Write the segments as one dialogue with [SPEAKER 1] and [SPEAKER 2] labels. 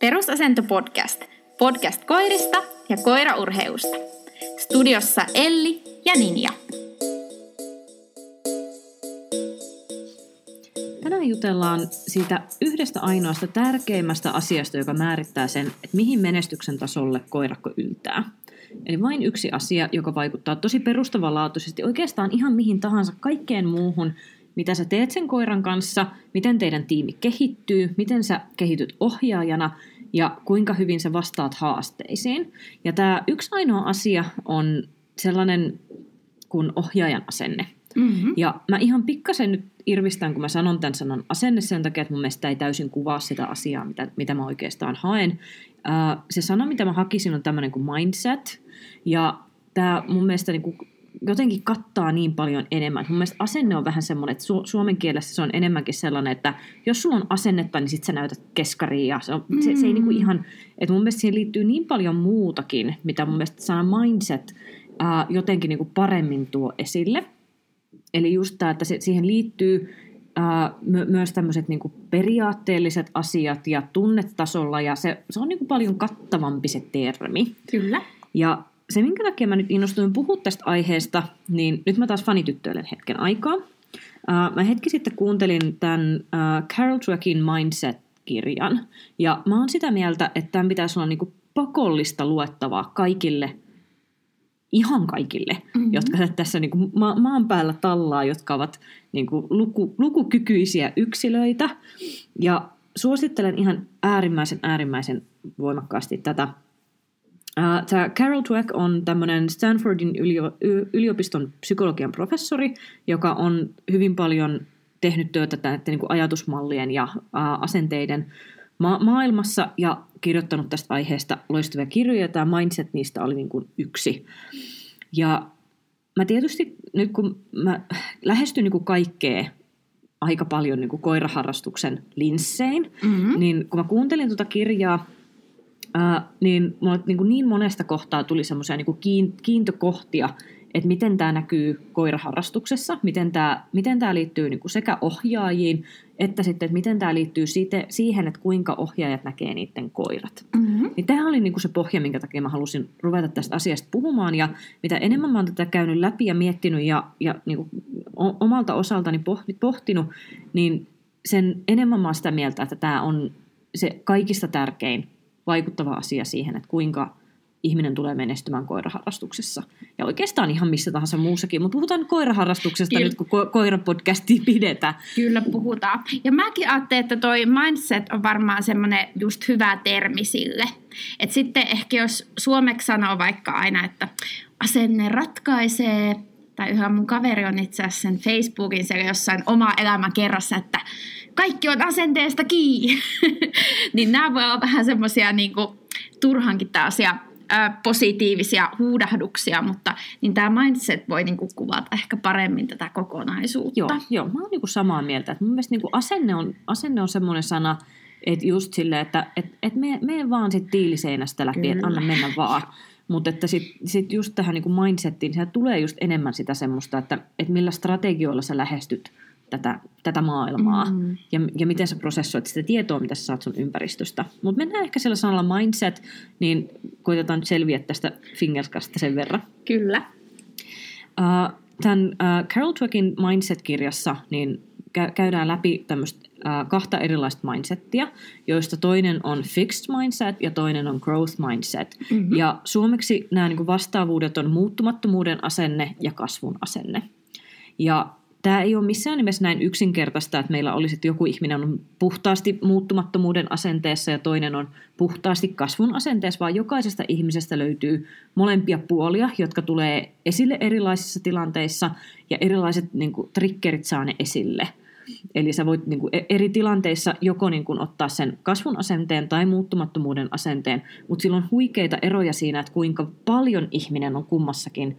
[SPEAKER 1] Perusasento podcast. Podcast koirista ja koiraurheusta. Studiossa Elli ja Ninja.
[SPEAKER 2] Tänään jutellaan siitä yhdestä ainoasta tärkeimmästä asiasta, joka määrittää sen, että mihin menestyksen tasolle koirakko yltää. Eli vain yksi asia, joka vaikuttaa tosi perustavanlaatuisesti oikeastaan ihan mihin tahansa kaikkeen muuhun, mitä sä teet sen koiran kanssa, miten teidän tiimi kehittyy, miten sä kehityt ohjaajana ja kuinka hyvin sä vastaat haasteisiin. Ja tämä yksi ainoa asia on sellainen kuin ohjaajan asenne. Mm-hmm. Ja mä ihan pikkasen nyt irvistän, kun mä sanon tämän sanan asenne sen takia, että mun mielestä ei täysin kuvaa sitä asiaa, mitä, mitä mä oikeastaan haen. Uh, se sana, mitä mä hakisin, on tämmöinen kuin mindset. Ja tämä mun mielestä niin kuin jotenkin kattaa niin paljon enemmän. Mun mielestä asenne on vähän semmoinen, että su- suomen kielessä se on enemmänkin sellainen, että jos sulla on asennetta, niin sit sä näytät keskariin. Ja se, on, mm. se, se ei niinku ihan, että mun mielestä siihen liittyy niin paljon muutakin, mitä mun mielestä sana mindset ää, jotenkin niinku paremmin tuo esille. Eli just tämä, että se, siihen liittyy ää, my, myös tämmöiset niinku periaatteelliset asiat ja tunnetasolla, ja se, se on niinku paljon kattavampi se termi.
[SPEAKER 1] Kyllä.
[SPEAKER 2] Ja se, minkä takia mä nyt innostuin puhua tästä aiheesta, niin nyt mä taas fanityttöilen hetken aikaa. Uh, mä hetki sitten kuuntelin tämän uh, Carol Dweckin Mindset-kirjan, ja mä oon sitä mieltä, että tämän pitäisi olla niinku pakollista luettavaa kaikille, ihan kaikille, mm-hmm. jotka tässä niinku ma- maan päällä tallaa, jotka ovat niinku luku- lukukykyisiä yksilöitä. Ja suosittelen ihan äärimmäisen, äärimmäisen voimakkaasti tätä tämä Carol Dweck on tämmöinen Stanfordin yliopiston psykologian professori, joka on hyvin paljon tehnyt työtä näiden niin ajatusmallien ja uh, asenteiden ma- maailmassa ja kirjoittanut tästä aiheesta loistavia kirjoja. Tämä Mindset niistä oli niin kuin yksi. Ja mä tietysti nyt kun mä lähestyn niin kuin kaikkea aika paljon niin kuin koiraharrastuksen linssein, mm-hmm. niin kun mä kuuntelin tuota kirjaa, Ää, niin mulle niin, kuin niin monesta kohtaa tuli semmoisia niin kiintokohtia, että miten tämä näkyy koiraharrastuksessa, miten tämä, miten tämä liittyy niin kuin sekä ohjaajiin, että sitten, että miten tämä liittyy siitä, siihen, että kuinka ohjaajat näkee niiden koirat. Mm-hmm. Niin tämä oli niin kuin se pohja, minkä takia mä halusin ruveta tästä asiasta puhumaan, ja mitä enemmän mä oon tätä käynyt läpi ja miettinyt ja, ja niin kuin omalta osaltani pohtinut, niin sen enemmän mä oon sitä mieltä, että tämä on se kaikista tärkein vaikuttava asia siihen, että kuinka ihminen tulee menestymään koiraharrastuksessa. Ja oikeastaan ihan missä tahansa muussakin, mutta puhutaan koiraharrastuksesta Kyllä. nyt, kun ko- koirapodcasti pidetään.
[SPEAKER 1] Kyllä puhutaan. Ja mäkin ajattelen, että toi mindset on varmaan semmoinen just hyvä termi sille. Että sitten ehkä jos suomeksi sanoo vaikka aina, että asenne ratkaisee, tai yhä mun kaveri on itse asiassa sen Facebookin siellä jossain oma elämän kerrassa, että kaikki on asenteesta kiinni. niin nämä voi olla vähän semmoisia niin turhankin tällaisia positiivisia huudahduksia, mutta niin tämä mindset voi niinku kuvata ehkä paremmin tätä kokonaisuutta.
[SPEAKER 2] Joo, joo mä oon niinku samaa mieltä. Että mun mielestä niinku asenne on, asenne on semmoinen sana, että just silleen, että et, et me, me vaan sit tiiliseinästä läpi, että anna mennä vaan. Mutta että sitten sit just tähän niinku mindsettiin, se tulee just enemmän sitä semmoista, että et millä strategioilla sä lähestyt tätä, tätä maailmaa mm. ja, ja miten sä prosessoit sitä tietoa, mitä sä saat sun ympäristöstä. Mutta mennään ehkä sillä sanalla mindset, niin koitetaan nyt selviä tästä fingerskasta sen verran.
[SPEAKER 1] Kyllä.
[SPEAKER 2] Uh, tämän uh, Carol Dweckin Mindset-kirjassa niin käydään läpi tämmöistä uh, kahta erilaista mindsettiä, joista toinen on fixed mindset ja toinen on growth mindset. Mm-hmm. Ja suomeksi nämä niin vastaavuudet on muuttumattomuuden asenne ja kasvun asenne. Ja tämä ei ole missään nimessä näin yksinkertaista, että meillä olisi, että joku ihminen on puhtaasti muuttumattomuuden asenteessa ja toinen on puhtaasti kasvun asenteessa, vaan jokaisesta ihmisestä löytyy molempia puolia, jotka tulee esille erilaisissa tilanteissa ja erilaiset niin kuin, triggerit saa ne esille. Eli sä voit niin kuin, e-, eri tilanteissa joko niin kuin, ottaa sen kasvun asenteen tai muuttumattomuuden asenteen, mutta sillä on huikeita eroja siinä, että kuinka paljon ihminen on kummassakin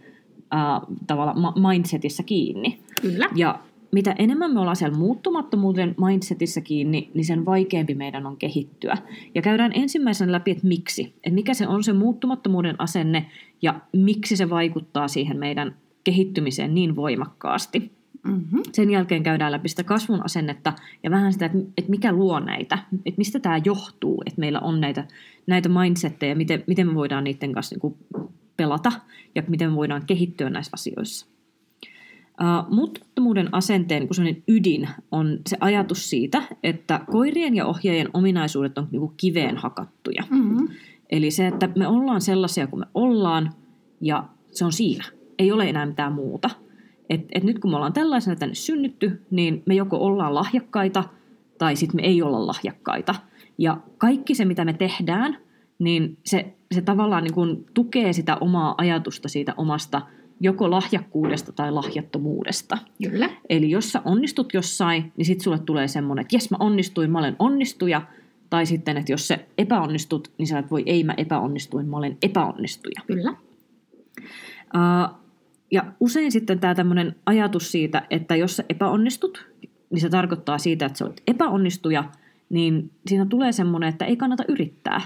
[SPEAKER 2] äh, tavalla mindsetissä kiinni.
[SPEAKER 1] Kyllä.
[SPEAKER 2] Ja mitä enemmän me ollaan siellä muuttumattomuuden mindsetissä kiinni, niin sen vaikeampi meidän on kehittyä. Ja käydään ensimmäisen läpi, että miksi. Että mikä se on se muuttumattomuuden asenne ja miksi se vaikuttaa siihen meidän kehittymiseen niin voimakkaasti.
[SPEAKER 1] Mm-hmm.
[SPEAKER 2] Sen jälkeen käydään läpi sitä kasvun asennetta ja vähän sitä, että, mikä luo näitä, että mistä tämä johtuu, että meillä on näitä, näitä mindsetteja, miten, miten me voidaan niiden kanssa niin kuin pelata ja miten me voidaan kehittyä näissä asioissa. Uh, muuttumattomuuden asenteen kun ydin on se ajatus siitä, että koirien ja ohjaajien ominaisuudet on niin kiveen hakattuja.
[SPEAKER 1] Mm-hmm.
[SPEAKER 2] Eli se, että me ollaan sellaisia kuin me ollaan ja se on siinä. Ei ole enää mitään muuta. Et, et nyt kun me ollaan tällaisena tänne synnytty, niin me joko ollaan lahjakkaita tai sitten me ei olla lahjakkaita. Ja kaikki se, mitä me tehdään, niin se, se tavallaan niin kuin tukee sitä omaa ajatusta siitä omasta joko lahjakkuudesta tai lahjattomuudesta.
[SPEAKER 1] Kyllä.
[SPEAKER 2] Eli jos sä onnistut jossain, niin sitten sulle tulee semmoinen, että jes mä onnistuin, mä olen onnistuja. Tai sitten, että jos sä epäonnistut, niin sä et voi, ei mä epäonnistuin, mä olen epäonnistuja.
[SPEAKER 1] Kyllä.
[SPEAKER 2] Uh, ja usein sitten tämä tämmöinen ajatus siitä, että jos sä epäonnistut, niin se tarkoittaa siitä, että sä olet epäonnistuja, niin siinä tulee semmoinen, että ei kannata yrittää.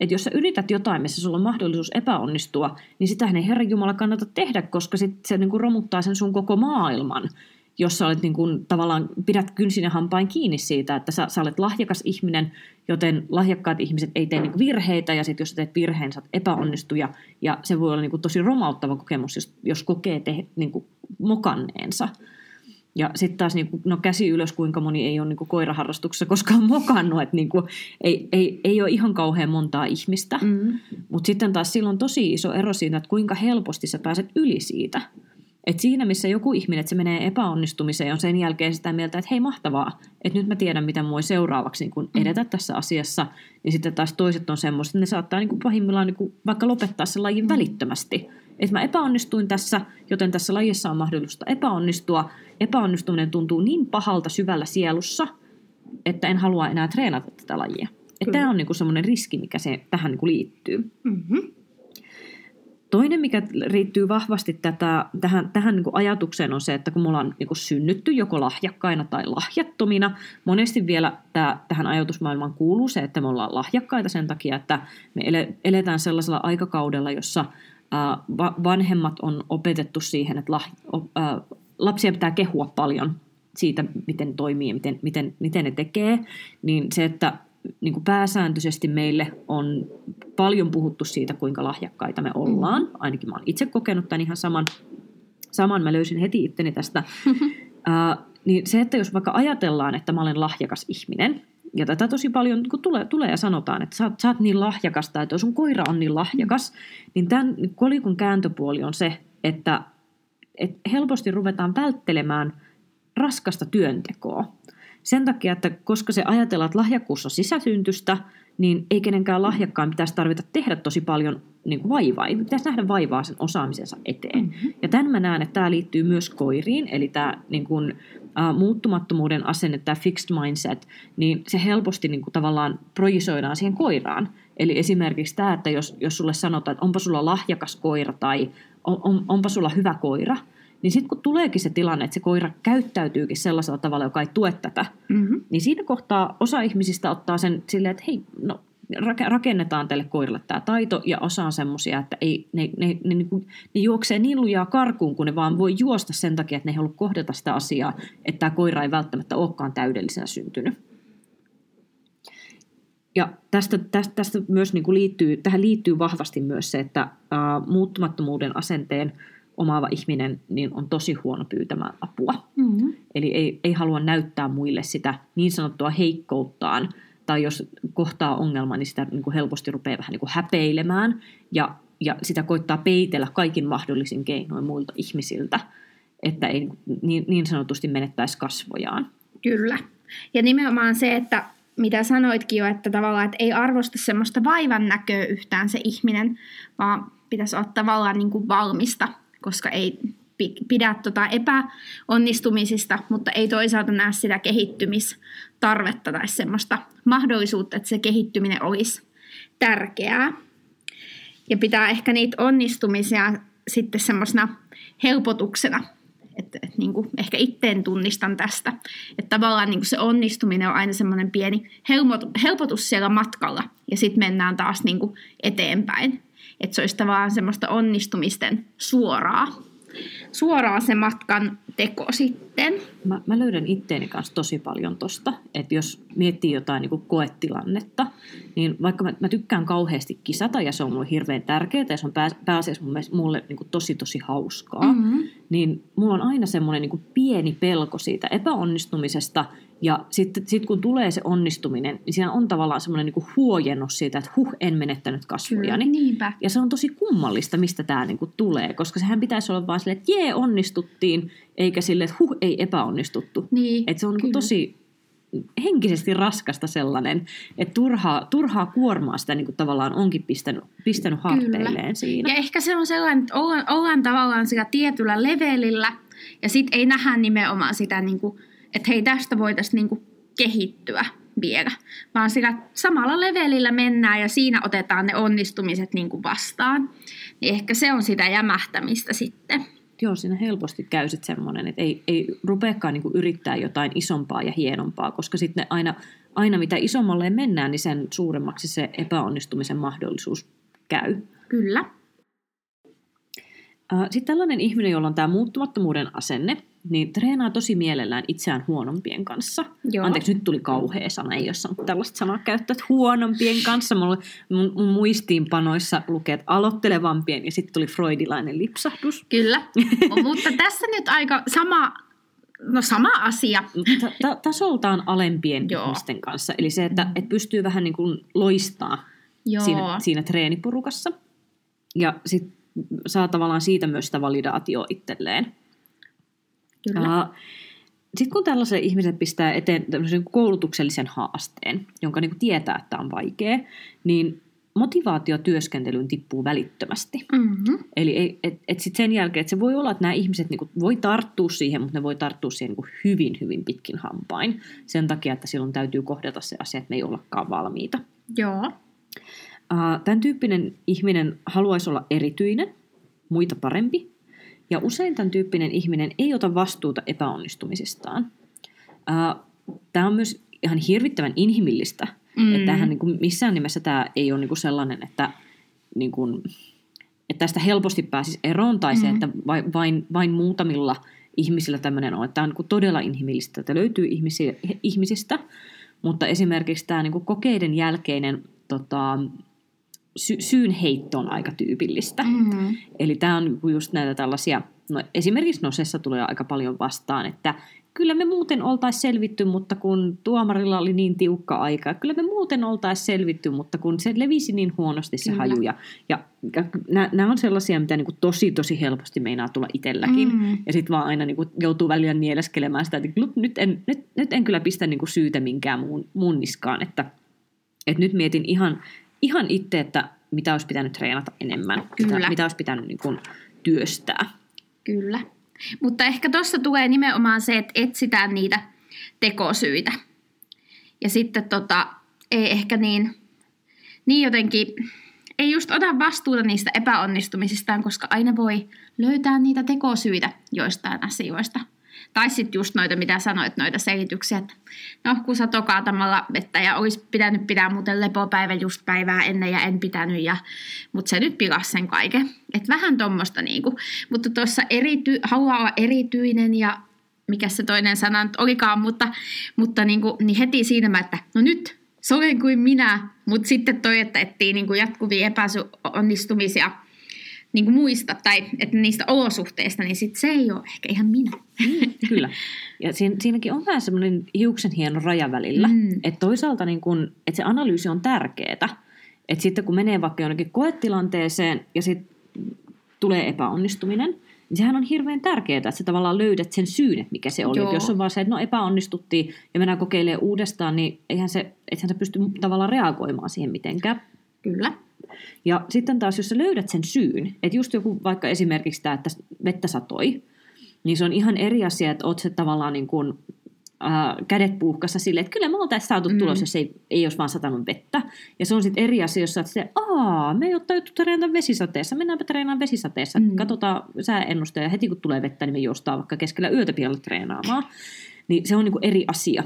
[SPEAKER 2] Että jos sä yrität jotain, missä sulla on mahdollisuus epäonnistua, niin sitähän ei Herran Jumala kannata tehdä, koska sit se niin kuin romuttaa sen sun koko maailman, jos sä olet niin kuin, tavallaan pidät kynsin hampain kiinni siitä, että sä, sä olet lahjakas ihminen, joten lahjakkaat ihmiset ei tee niin virheitä, ja sitten jos sä teet virheen, sä oot epäonnistuja, ja se voi olla niin kuin tosi romauttava kokemus, jos, jos kokee te, niin kuin mokanneensa. Ja sitten taas niin kuin, no käsi ylös, kuinka moni ei ole niin kuin koiraharrastuksessa koskaan mokannut, että niin kuin, ei, ei, ei ole ihan kauhean montaa ihmistä.
[SPEAKER 1] Mm.
[SPEAKER 2] Mutta sitten taas silloin on tosi iso ero siinä, että kuinka helposti sä pääset yli siitä. Et siinä, missä joku ihminen, että se menee epäonnistumiseen, on sen jälkeen sitä mieltä, että hei mahtavaa, että nyt mä tiedän, mitä mä voin seuraavaksi niin kun edetä tässä asiassa. Niin sitten taas toiset on semmoiset, että ne saattaa niin pahimmillaan niin vaikka lopettaa sen lajin välittömästi. Että mä epäonnistuin tässä, joten tässä lajissa on mahdollista epäonnistua. Epäonnistuminen tuntuu niin pahalta syvällä sielussa, että en halua enää treenata tätä lajia. Että tämä on niin semmoinen riski, mikä se tähän niin liittyy.
[SPEAKER 1] Mm-hmm.
[SPEAKER 2] Toinen, mikä riittyy vahvasti tätä, tähän, tähän niin ajatukseen, on se, että kun me ollaan niin synnytty joko lahjakkaina tai lahjattomina, monesti vielä tämä, tähän ajatusmaailmaan kuuluu se, että me ollaan lahjakkaita sen takia, että me ele, eletään sellaisella aikakaudella, jossa ää, va, vanhemmat on opetettu siihen, että lah, ää, lapsia pitää kehua paljon siitä, miten toimii ja miten, miten, miten ne tekee, niin se, että niin kuin pääsääntöisesti meille on paljon puhuttu siitä, kuinka lahjakkaita me ollaan. Mm. Ainakin mä oon itse kokenut tämän ihan saman. Saman mä löysin heti itteni tästä. uh, niin se, että jos vaikka ajatellaan, että mä olen lahjakas ihminen, ja tätä tosi paljon kun tulee, tulee ja sanotaan, että sä oot, sä oot niin lahjakas, tai että sun koira on niin lahjakas, niin tämän kolikon kääntöpuoli on se, että, että helposti ruvetaan välttelemään raskasta työntekoa. Sen takia, että koska se ajatellaan, että lahjakkuus on sisäsyntystä, niin ei kenenkään lahjakkaan pitäisi tarvita tehdä tosi paljon niin kuin vaivaa. Ei pitäisi nähdä vaivaa sen osaamisensa eteen. Mm-hmm. Ja tämän mä näen, että tämä liittyy myös koiriin, eli tämä niin kuin, uh, muuttumattomuuden asenne, tämä fixed mindset, niin se helposti niin kuin, tavallaan projisoidaan siihen koiraan. Eli esimerkiksi tämä, että jos, jos sulle sanotaan, että onpa sulla lahjakas koira tai on, on, onpa sulla hyvä koira, niin sitten kun tuleekin se tilanne, että se koira käyttäytyykin sellaisella tavalla, joka ei tue tätä,
[SPEAKER 1] Mm-hmm.
[SPEAKER 2] niin siinä kohtaa osa ihmisistä ottaa sen silleen, että hei, no rakennetaan tälle koiralle tämä taito ja osa on semmoisia, että ei, ne, ne, ne, ne, ne juoksee niin lujaa karkuun, kun ne vaan voi juosta sen takia, että ne ei halua kohdata sitä asiaa, että tämä koira ei välttämättä olekaan täydellisenä syntynyt. Ja tästä, tästä, tästä myös niin kuin liittyy, tähän liittyy vahvasti myös se, että ää, muuttumattomuuden asenteen omaava ihminen niin on tosi huono pyytämään apua.
[SPEAKER 1] Mm-hmm.
[SPEAKER 2] Eli ei, ei halua näyttää muille sitä niin sanottua heikkouttaan, tai jos kohtaa ongelma, niin sitä niin kuin helposti rupeaa vähän niin kuin häpeilemään, ja, ja sitä koittaa peitellä kaikin mahdollisin keinoin muilta ihmisiltä, että ei niin, niin sanotusti menettäisi kasvojaan.
[SPEAKER 1] Kyllä. Ja nimenomaan se, että mitä sanoitkin jo, että tavallaan että ei arvosta semmoista vaivan näköä yhtään se ihminen, vaan pitäisi olla tavallaan niin kuin valmista, koska ei pidä tota epäonnistumisista, mutta ei toisaalta näe sitä kehittymistarvetta tai semmoista mahdollisuutta, että se kehittyminen olisi tärkeää. Ja pitää ehkä niitä onnistumisia sitten semmoisena helpotuksena, että, että niin kuin ehkä itteen tunnistan tästä, että tavallaan niin kuin se onnistuminen on aina semmoinen pieni helpotus siellä matkalla ja sitten mennään taas niin kuin eteenpäin. Että se olisi tavallaan semmoista onnistumisten suoraa suoraan se matkan teko sitten.
[SPEAKER 2] Mä, mä löydän itteeni kanssa tosi paljon tosta, että jos miettii jotain niin koetilannetta, niin vaikka mä, mä tykkään kauheasti kisata ja se on mulle hirveän tärkeää ja se on pää, pääasiassa mun mielestä mulle niin kuin tosi tosi hauskaa,
[SPEAKER 1] Mm-hmm.
[SPEAKER 2] niin mulla on aina semmoinen niin pieni pelko siitä epäonnistumisesta ja sitten sit kun tulee se onnistuminen, niin siinä on tavallaan semmoinen niin kuin huojennus siitä, että huh, en menettänyt kasvojani.
[SPEAKER 1] niinpä.
[SPEAKER 2] Ja se on tosi kummallista, mistä tämä niinku tulee, koska sehän pitäisi olla vaan silleen, että jee, onnistuttiin, eikä sille, että huh, ei epäonnistuttu.
[SPEAKER 1] Niin,
[SPEAKER 2] Että se on niinku
[SPEAKER 1] kyllä.
[SPEAKER 2] tosi henkisesti raskasta sellainen, että turhaa, turhaa kuormaa sitä niinku tavallaan onkin pistänyt, pistänyt harteilleen siinä.
[SPEAKER 1] Ja ehkä se on sellainen, että ollaan, ollaan tavallaan sillä tietyllä levelillä, ja sitten ei nähdä nimenomaan sitä, niin kuin, että hei, tästä voitaisiin niin kuin kehittyä vielä. Vaan sillä samalla levelillä mennään ja siinä otetaan ne onnistumiset niin kuin vastaan. Niin ehkä se on sitä jämähtämistä sitten.
[SPEAKER 2] Joo, siinä helposti käy sitten semmoinen, että ei, ei rupeakaan niinku yrittää jotain isompaa ja hienompaa, koska sitten aina, aina mitä isommalle mennään, niin sen suuremmaksi se epäonnistumisen mahdollisuus käy.
[SPEAKER 1] Kyllä.
[SPEAKER 2] Sitten tällainen ihminen, jolla on tämä muuttumattomuuden asenne, niin treenaa tosi mielellään itseään huonompien kanssa.
[SPEAKER 1] Joo.
[SPEAKER 2] Anteeksi, nyt tuli kauhea sana, ei ole saanut tällaista sanaa käyttää, että huonompien kanssa. Mulla, mun, mun muistiinpanoissa lukee, että aloittelevampien, ja sitten tuli freudilainen lipsahdus.
[SPEAKER 1] Kyllä. Mutta tässä nyt aika sama, no sama asia.
[SPEAKER 2] Ta- ta- tasoltaan alempien
[SPEAKER 1] Joo.
[SPEAKER 2] ihmisten kanssa. Eli se, että et pystyy vähän niin kuin loistaa
[SPEAKER 1] Joo.
[SPEAKER 2] siinä, siinä treenipurukassa. Ja sitten saa tavallaan siitä myös sitä validaatioa itselleen.
[SPEAKER 1] Kyllä.
[SPEAKER 2] Sitten kun tällaisen ihmisen pistää eteen tämmöisen koulutuksellisen haasteen, jonka niin tietää, että on vaikea, niin motivaatio työskentelyyn tippuu välittömästi.
[SPEAKER 1] Mm-hmm.
[SPEAKER 2] Eli et, et sit sen jälkeen, että se voi olla, että nämä ihmiset niinku voi tarttua siihen, mutta ne voi tarttua siihen niinku hyvin, hyvin pitkin hampain. Sen takia, että silloin täytyy kohdata se asia, että me ei ollakaan valmiita.
[SPEAKER 1] Joo.
[SPEAKER 2] Tämän tyyppinen ihminen haluaisi olla erityinen, muita parempi, ja usein tämän tyyppinen ihminen ei ota vastuuta epäonnistumisistaan. Tämä on myös ihan hirvittävän inhimillistä,
[SPEAKER 1] Mm.
[SPEAKER 2] että tämähän niin kuin missään nimessä tämä ei ole niin kuin sellainen, että, niin kuin, että tästä helposti pääsisi eroon, tai mm. se, että vain, vain, vain muutamilla ihmisillä tämmöinen on. Tämä on niin kuin todella inhimillistä, että löytyy ihmisiä, ihmisistä, mutta esimerkiksi tämä niin kuin kokeiden jälkeinen tota, sy- syynheitto on aika tyypillistä.
[SPEAKER 1] Mm-hmm.
[SPEAKER 2] Eli tämä on niinku just näitä tällaisia, no esimerkiksi Nosessa tulee aika paljon vastaan, että kyllä me muuten oltaisiin selvitty, mutta kun tuomarilla oli niin tiukka aika, kyllä me muuten oltaisiin selvitty, mutta kun se levisi niin huonosti se
[SPEAKER 1] Kyllä.
[SPEAKER 2] haju. Ja, ja nämä on sellaisia, mitä niinku tosi tosi helposti meinaa tulla itselläkin.
[SPEAKER 1] Mm.
[SPEAKER 2] Ja sitten vaan aina niinku joutuu välillä nieleskelemään sitä, että "Glup, nyt en, nyt, nyt en kyllä pistä niinku syytä minkään muun, muun niskaan, että, että nyt mietin ihan, ihan itse, että mitä olisi pitänyt treenata enemmän,
[SPEAKER 1] Kyllä.
[SPEAKER 2] Mitä, mitä olisi pitänyt niin kuin työstää.
[SPEAKER 1] Kyllä. Mutta ehkä tuossa tulee nimenomaan se, että etsitään niitä tekosyitä. Ja sitten tota, ei ehkä niin, niin jotenkin, ei just ota vastuuta niistä epäonnistumisistaan, koska aina voi löytää niitä tekosyitä joistain asioista. Tai sitten just noita, mitä sanoit, noita selityksiä, että no kun sato kaatamalla vettä ja olisi pitänyt pitää muuten lepopäivä just päivää ennen ja en pitänyt, ja, mutta se nyt pilasi sen kaiken. Et vähän tuommoista niinku. Mutta tuossa erity, haluaa olla erityinen ja mikä se toinen sana nyt olikaan, mutta, mutta niinku, niin heti siinä mä, että no nyt se kuin minä, mutta sitten toi, että etsii niinku jatkuvia epäonnistumisia niin kuin muista tai että niistä olosuhteista, niin sit se ei ole ehkä ihan minä.
[SPEAKER 2] Kyllä. Ja siinä, siinäkin on vähän semmoinen hiuksen hieno raja välillä.
[SPEAKER 1] Mm.
[SPEAKER 2] Että toisaalta niin kun, että se analyysi on tärkeää. Että sitten kun menee vaikka jonnekin koetilanteeseen ja sitten tulee epäonnistuminen, niin sehän on hirveän tärkeää, että sä tavallaan löydät sen syyn, että mikä se oli.
[SPEAKER 1] Joo.
[SPEAKER 2] Et jos on vaan se, että no epäonnistuttiin ja mennään kokeilemaan uudestaan, niin eihän se, ethän sä pysty tavallaan reagoimaan siihen mitenkään.
[SPEAKER 1] Kyllä.
[SPEAKER 2] Ja sitten taas, jos sä löydät sen syyn, että just joku vaikka esimerkiksi tämä, että vettä satoi, niin se on ihan eri asia, että oot se tavallaan niin kuin, äh, kädet puuhkassa silleen, että kyllä me oltaisiin saatu
[SPEAKER 1] Mm.
[SPEAKER 2] tulos, jos ei, ei olisi vaan satanut vettä. Ja se on sitten eri asia, jos sä oot se, aa, me ei ole tajuttu treenata vesisateessa, mennäänpä treenaamaan vesisateessa,
[SPEAKER 1] Mm.
[SPEAKER 2] katsotaan sääennuste ja heti kun tulee vettä, niin me juostaan vaikka keskellä yötä pihalle treenaamaan. Niin se on niin kuin eri asia.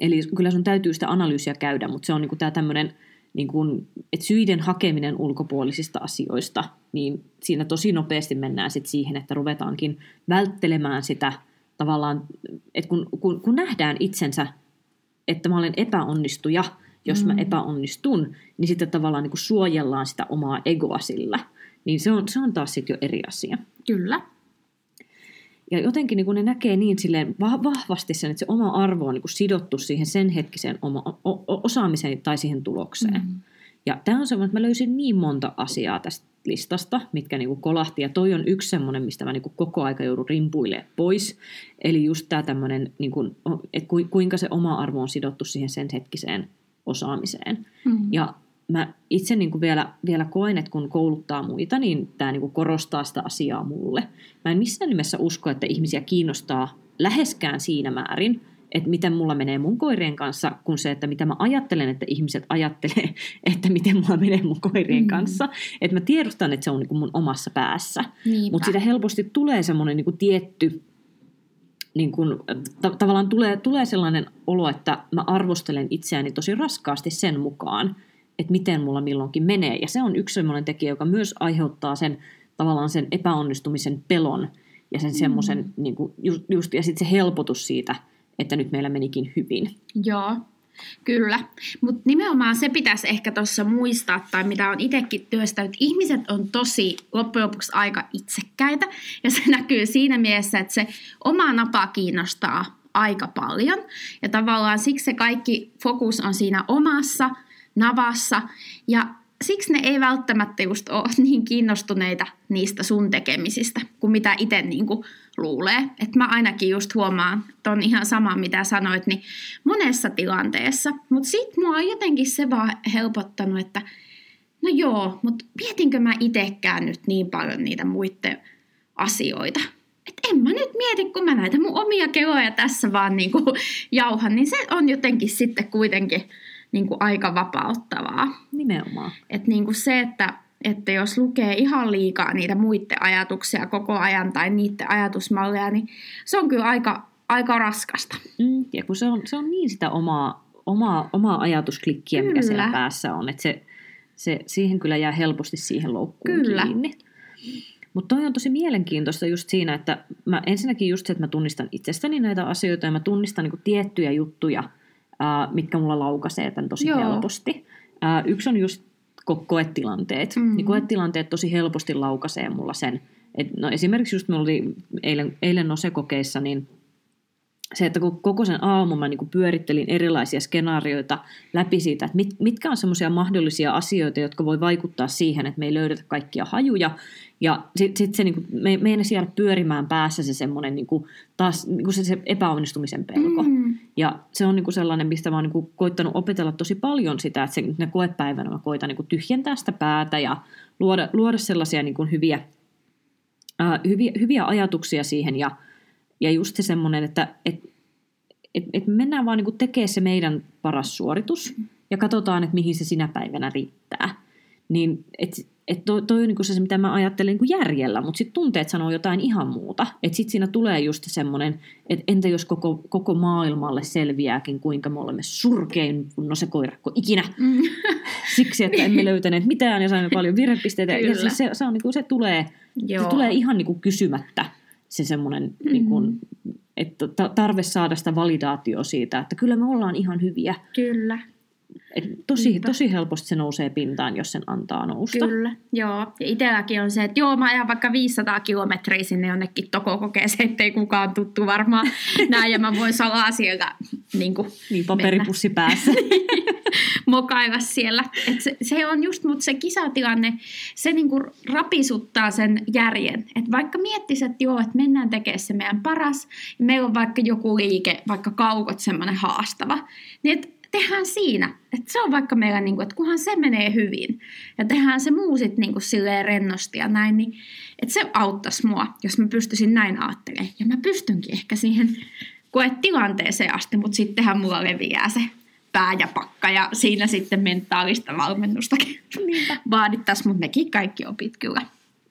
[SPEAKER 2] Eli kyllä sun täytyy sitä analyysiä käydä, mutta se on niin tämä tämmöinen niin kun, että syiden hakeminen ulkopuolisista asioista, niin siinä tosi nopeasti mennään sit siihen, että ruvetaankin välttelemään sitä tavallaan, että kun, kun, kun nähdään itsensä, että mä olen epäonnistuja, jos mä mm. epäonnistun, niin sitten tavallaan niin suojellaan sitä omaa egoa sillä. Niin se on, se on taas sitten jo eri asia.
[SPEAKER 1] Kyllä.
[SPEAKER 2] Ja jotenkin niin kuin ne näkee niin silleen vahvasti sen, että se oma arvo on niin sidottu siihen sen hetkiseen oma, o, osaamiseen tai siihen tulokseen. Mm. Ja tämä on semmoinen, että mä löysin niin monta asiaa tästä listasta, mitkä niin kolahti. Ja toi on yksi semmoinen, mistä mä niin koko aika joudun rimpuilemaan pois. Eli just tämä tämmöinen, niin kuin, että kuinka se oma arvo on sidottu siihen sen hetkiseen osaamiseen. Mm. Ja mä itse niin kuin vielä, vielä koen, että kun kouluttaa muita, niin tämä niin kuin korostaa sitä asiaa mulle. Mä en missään nimessä usko, että ihmisiä kiinnostaa läheskään siinä määrin, että miten mulla menee mun koirien kanssa, kun se, että mitä mä ajattelen, että ihmiset ajattelee, että miten mulla menee mun koirien mm. kanssa. Että mä tiedostan, että se on niin kuin mun omassa päässä. Mutta siitä helposti tulee semmoinen niin tietty niin kun, ta- tavallaan tulee, tulee sellainen olo, että mä arvostelen itseäni tosi raskaasti sen mukaan, että miten mulla milloinkin menee. Ja se on yksi sellainen tekijä, joka myös aiheuttaa sen tavallaan sen epäonnistumisen pelon ja sen mm. semmoisen, niin just, just, ja sitten se helpotus siitä, että nyt meillä menikin hyvin.
[SPEAKER 1] Joo, Kyllä, mutta nimenomaan se pitäisi ehkä tuossa muistaa, tai mitä on itsekin työstänyt, että ihmiset on tosi loppujen lopuksi aika itsekkäitä, ja se näkyy siinä mielessä, että se oma napa kiinnostaa aika paljon, ja tavallaan siksi se kaikki fokus on siinä omassa navassa, ja siksi ne ei välttämättä just ole niin kiinnostuneita niistä sun tekemisistä, kuin mitä itse niin kuin luulee. Että mä ainakin just huomaan, että on ihan sama mitä sanoit, niin monessa tilanteessa. Mutta sitten mua on jotenkin se vaan helpottanut, että no joo, mutta mietinkö mä itsekään nyt niin paljon niitä muiden asioita. Että en mä nyt mieti, kun mä näitä mun omia keloja tässä vaan niin kuin jauhan, niin se on jotenkin sitten kuitenkin niin kuin aika vapauttavaa.
[SPEAKER 2] Nimenomaan.
[SPEAKER 1] Että niin kuin se, että että jos lukee ihan liikaa niitä muiden ajatuksia koko ajan tai niiden ajatusmalleja, niin se on kyllä aika, aika raskasta.
[SPEAKER 2] Mm, ja kun se on, se on niin sitä omaa, omaa, omaa ajatusklikkiä, kyllä. mikä siellä päässä on, että se, se, siihen kyllä jää helposti siihen loukkuun kyllä. kiinni. Mutta toi on tosi mielenkiintoista just siinä, että mä ensinnäkin just se, että mä tunnistan itsestäni näitä asioita ja mä tunnistan niinku tiettyjä juttuja, ää, mitkä mulla laukaisee tämän tosi Joo. helposti. Ää, yksi on just koetilanteet. Mm-hmm. Niin koetilanteet tosi helposti laukaisee mulla sen. Et, no esimerkiksi just me oli eilen, eilen Nose-kokeissa, niin se, että kun koko sen aamun mä niin pyörittelin erilaisia skenaarioita läpi siitä, että mit, mitkä on semmoisia mahdollisia asioita, jotka voi vaikuttaa siihen, että me ei löydetä kaikkia hajuja. Ja sitten sit se, niin kuin, me, meidän siellä pyörimään päässä se semmoinen niin kuin, taas niin kuin se, se epäonnistumisen pelko. Mm. Ja se on niin kuin sellainen, mistä mä oon niin kuin, koittanut opetella tosi paljon sitä, että se, ne koepäivänä mä koitan niin kuin, tyhjentää sitä päätä ja luoda, luoda sellaisia niin kuin, hyviä, äh, hyviä, hyviä ajatuksia siihen ja ja just se semmoinen, että et, et, et mennään vaan niin tekemään se meidän paras suoritus ja katsotaan, että mihin se sinä päivänä riittää. Niin et, et toi, toi on niin se, mitä mä ajattelen niin järjellä, mutta sitten tunteet sanoo jotain ihan muuta. Että sitten siinä tulee just semmoinen, että entä jos koko, koko maailmalle selviääkin, kuinka me olemme surkein no se koirakko ikinä. Mm. Siksi, että emme löytäneet mitään ja saimme paljon virhepisteitä. Ja siis se, se, on, niin kuin, se, tulee, se tulee ihan niin kuin kysymättä se semmoinen, mm-hmm. niin kuin, että tarve saada sitä validaatio siitä, että kyllä me ollaan ihan hyviä.
[SPEAKER 1] Kyllä.
[SPEAKER 2] Et tosi, tosi helposti se nousee pintaan, jos sen antaa nousta.
[SPEAKER 1] Kyllä, joo. Ja itselläkin on se, että joo, mä ajan vaikka 500 kilometriä sinne jonnekin Toko-kokeeseen, ettei kukaan tuttu varmaan näin, ja mä voin salaa sieltä niin, kuin
[SPEAKER 2] niin paperipussi mennä. päässä.
[SPEAKER 1] mokailla siellä. Et se, se, on just, mutta se kisatilanne, se niin kuin rapisuttaa sen järjen. Et vaikka miettisit, että joo, että mennään tekemään se meidän paras, ja meillä on vaikka joku liike, vaikka kaukot semmoinen haastava, niin että tehdään siinä. Että se on vaikka meillä, niin kuin, että kunhan se menee hyvin ja tehdään se muu sitten niin kuin silleen rennosti ja näin, niin että se auttaisi mua, jos mä pystyisin näin ajattelemaan. Ja mä pystynkin ehkä siihen koetilanteeseen asti, mutta sittenhän mulla leviää se pää ja pakka ja siinä sitten mentaalista valmennustakin vaadittaisiin, mutta nekin kaikki opit kyllä.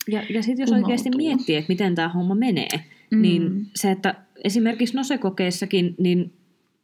[SPEAKER 2] Ja, ja sitten jos umoutuu. oikeasti miettii, että miten tämä homma menee, mm. niin se, että esimerkiksi Nose-kokeissakin, niin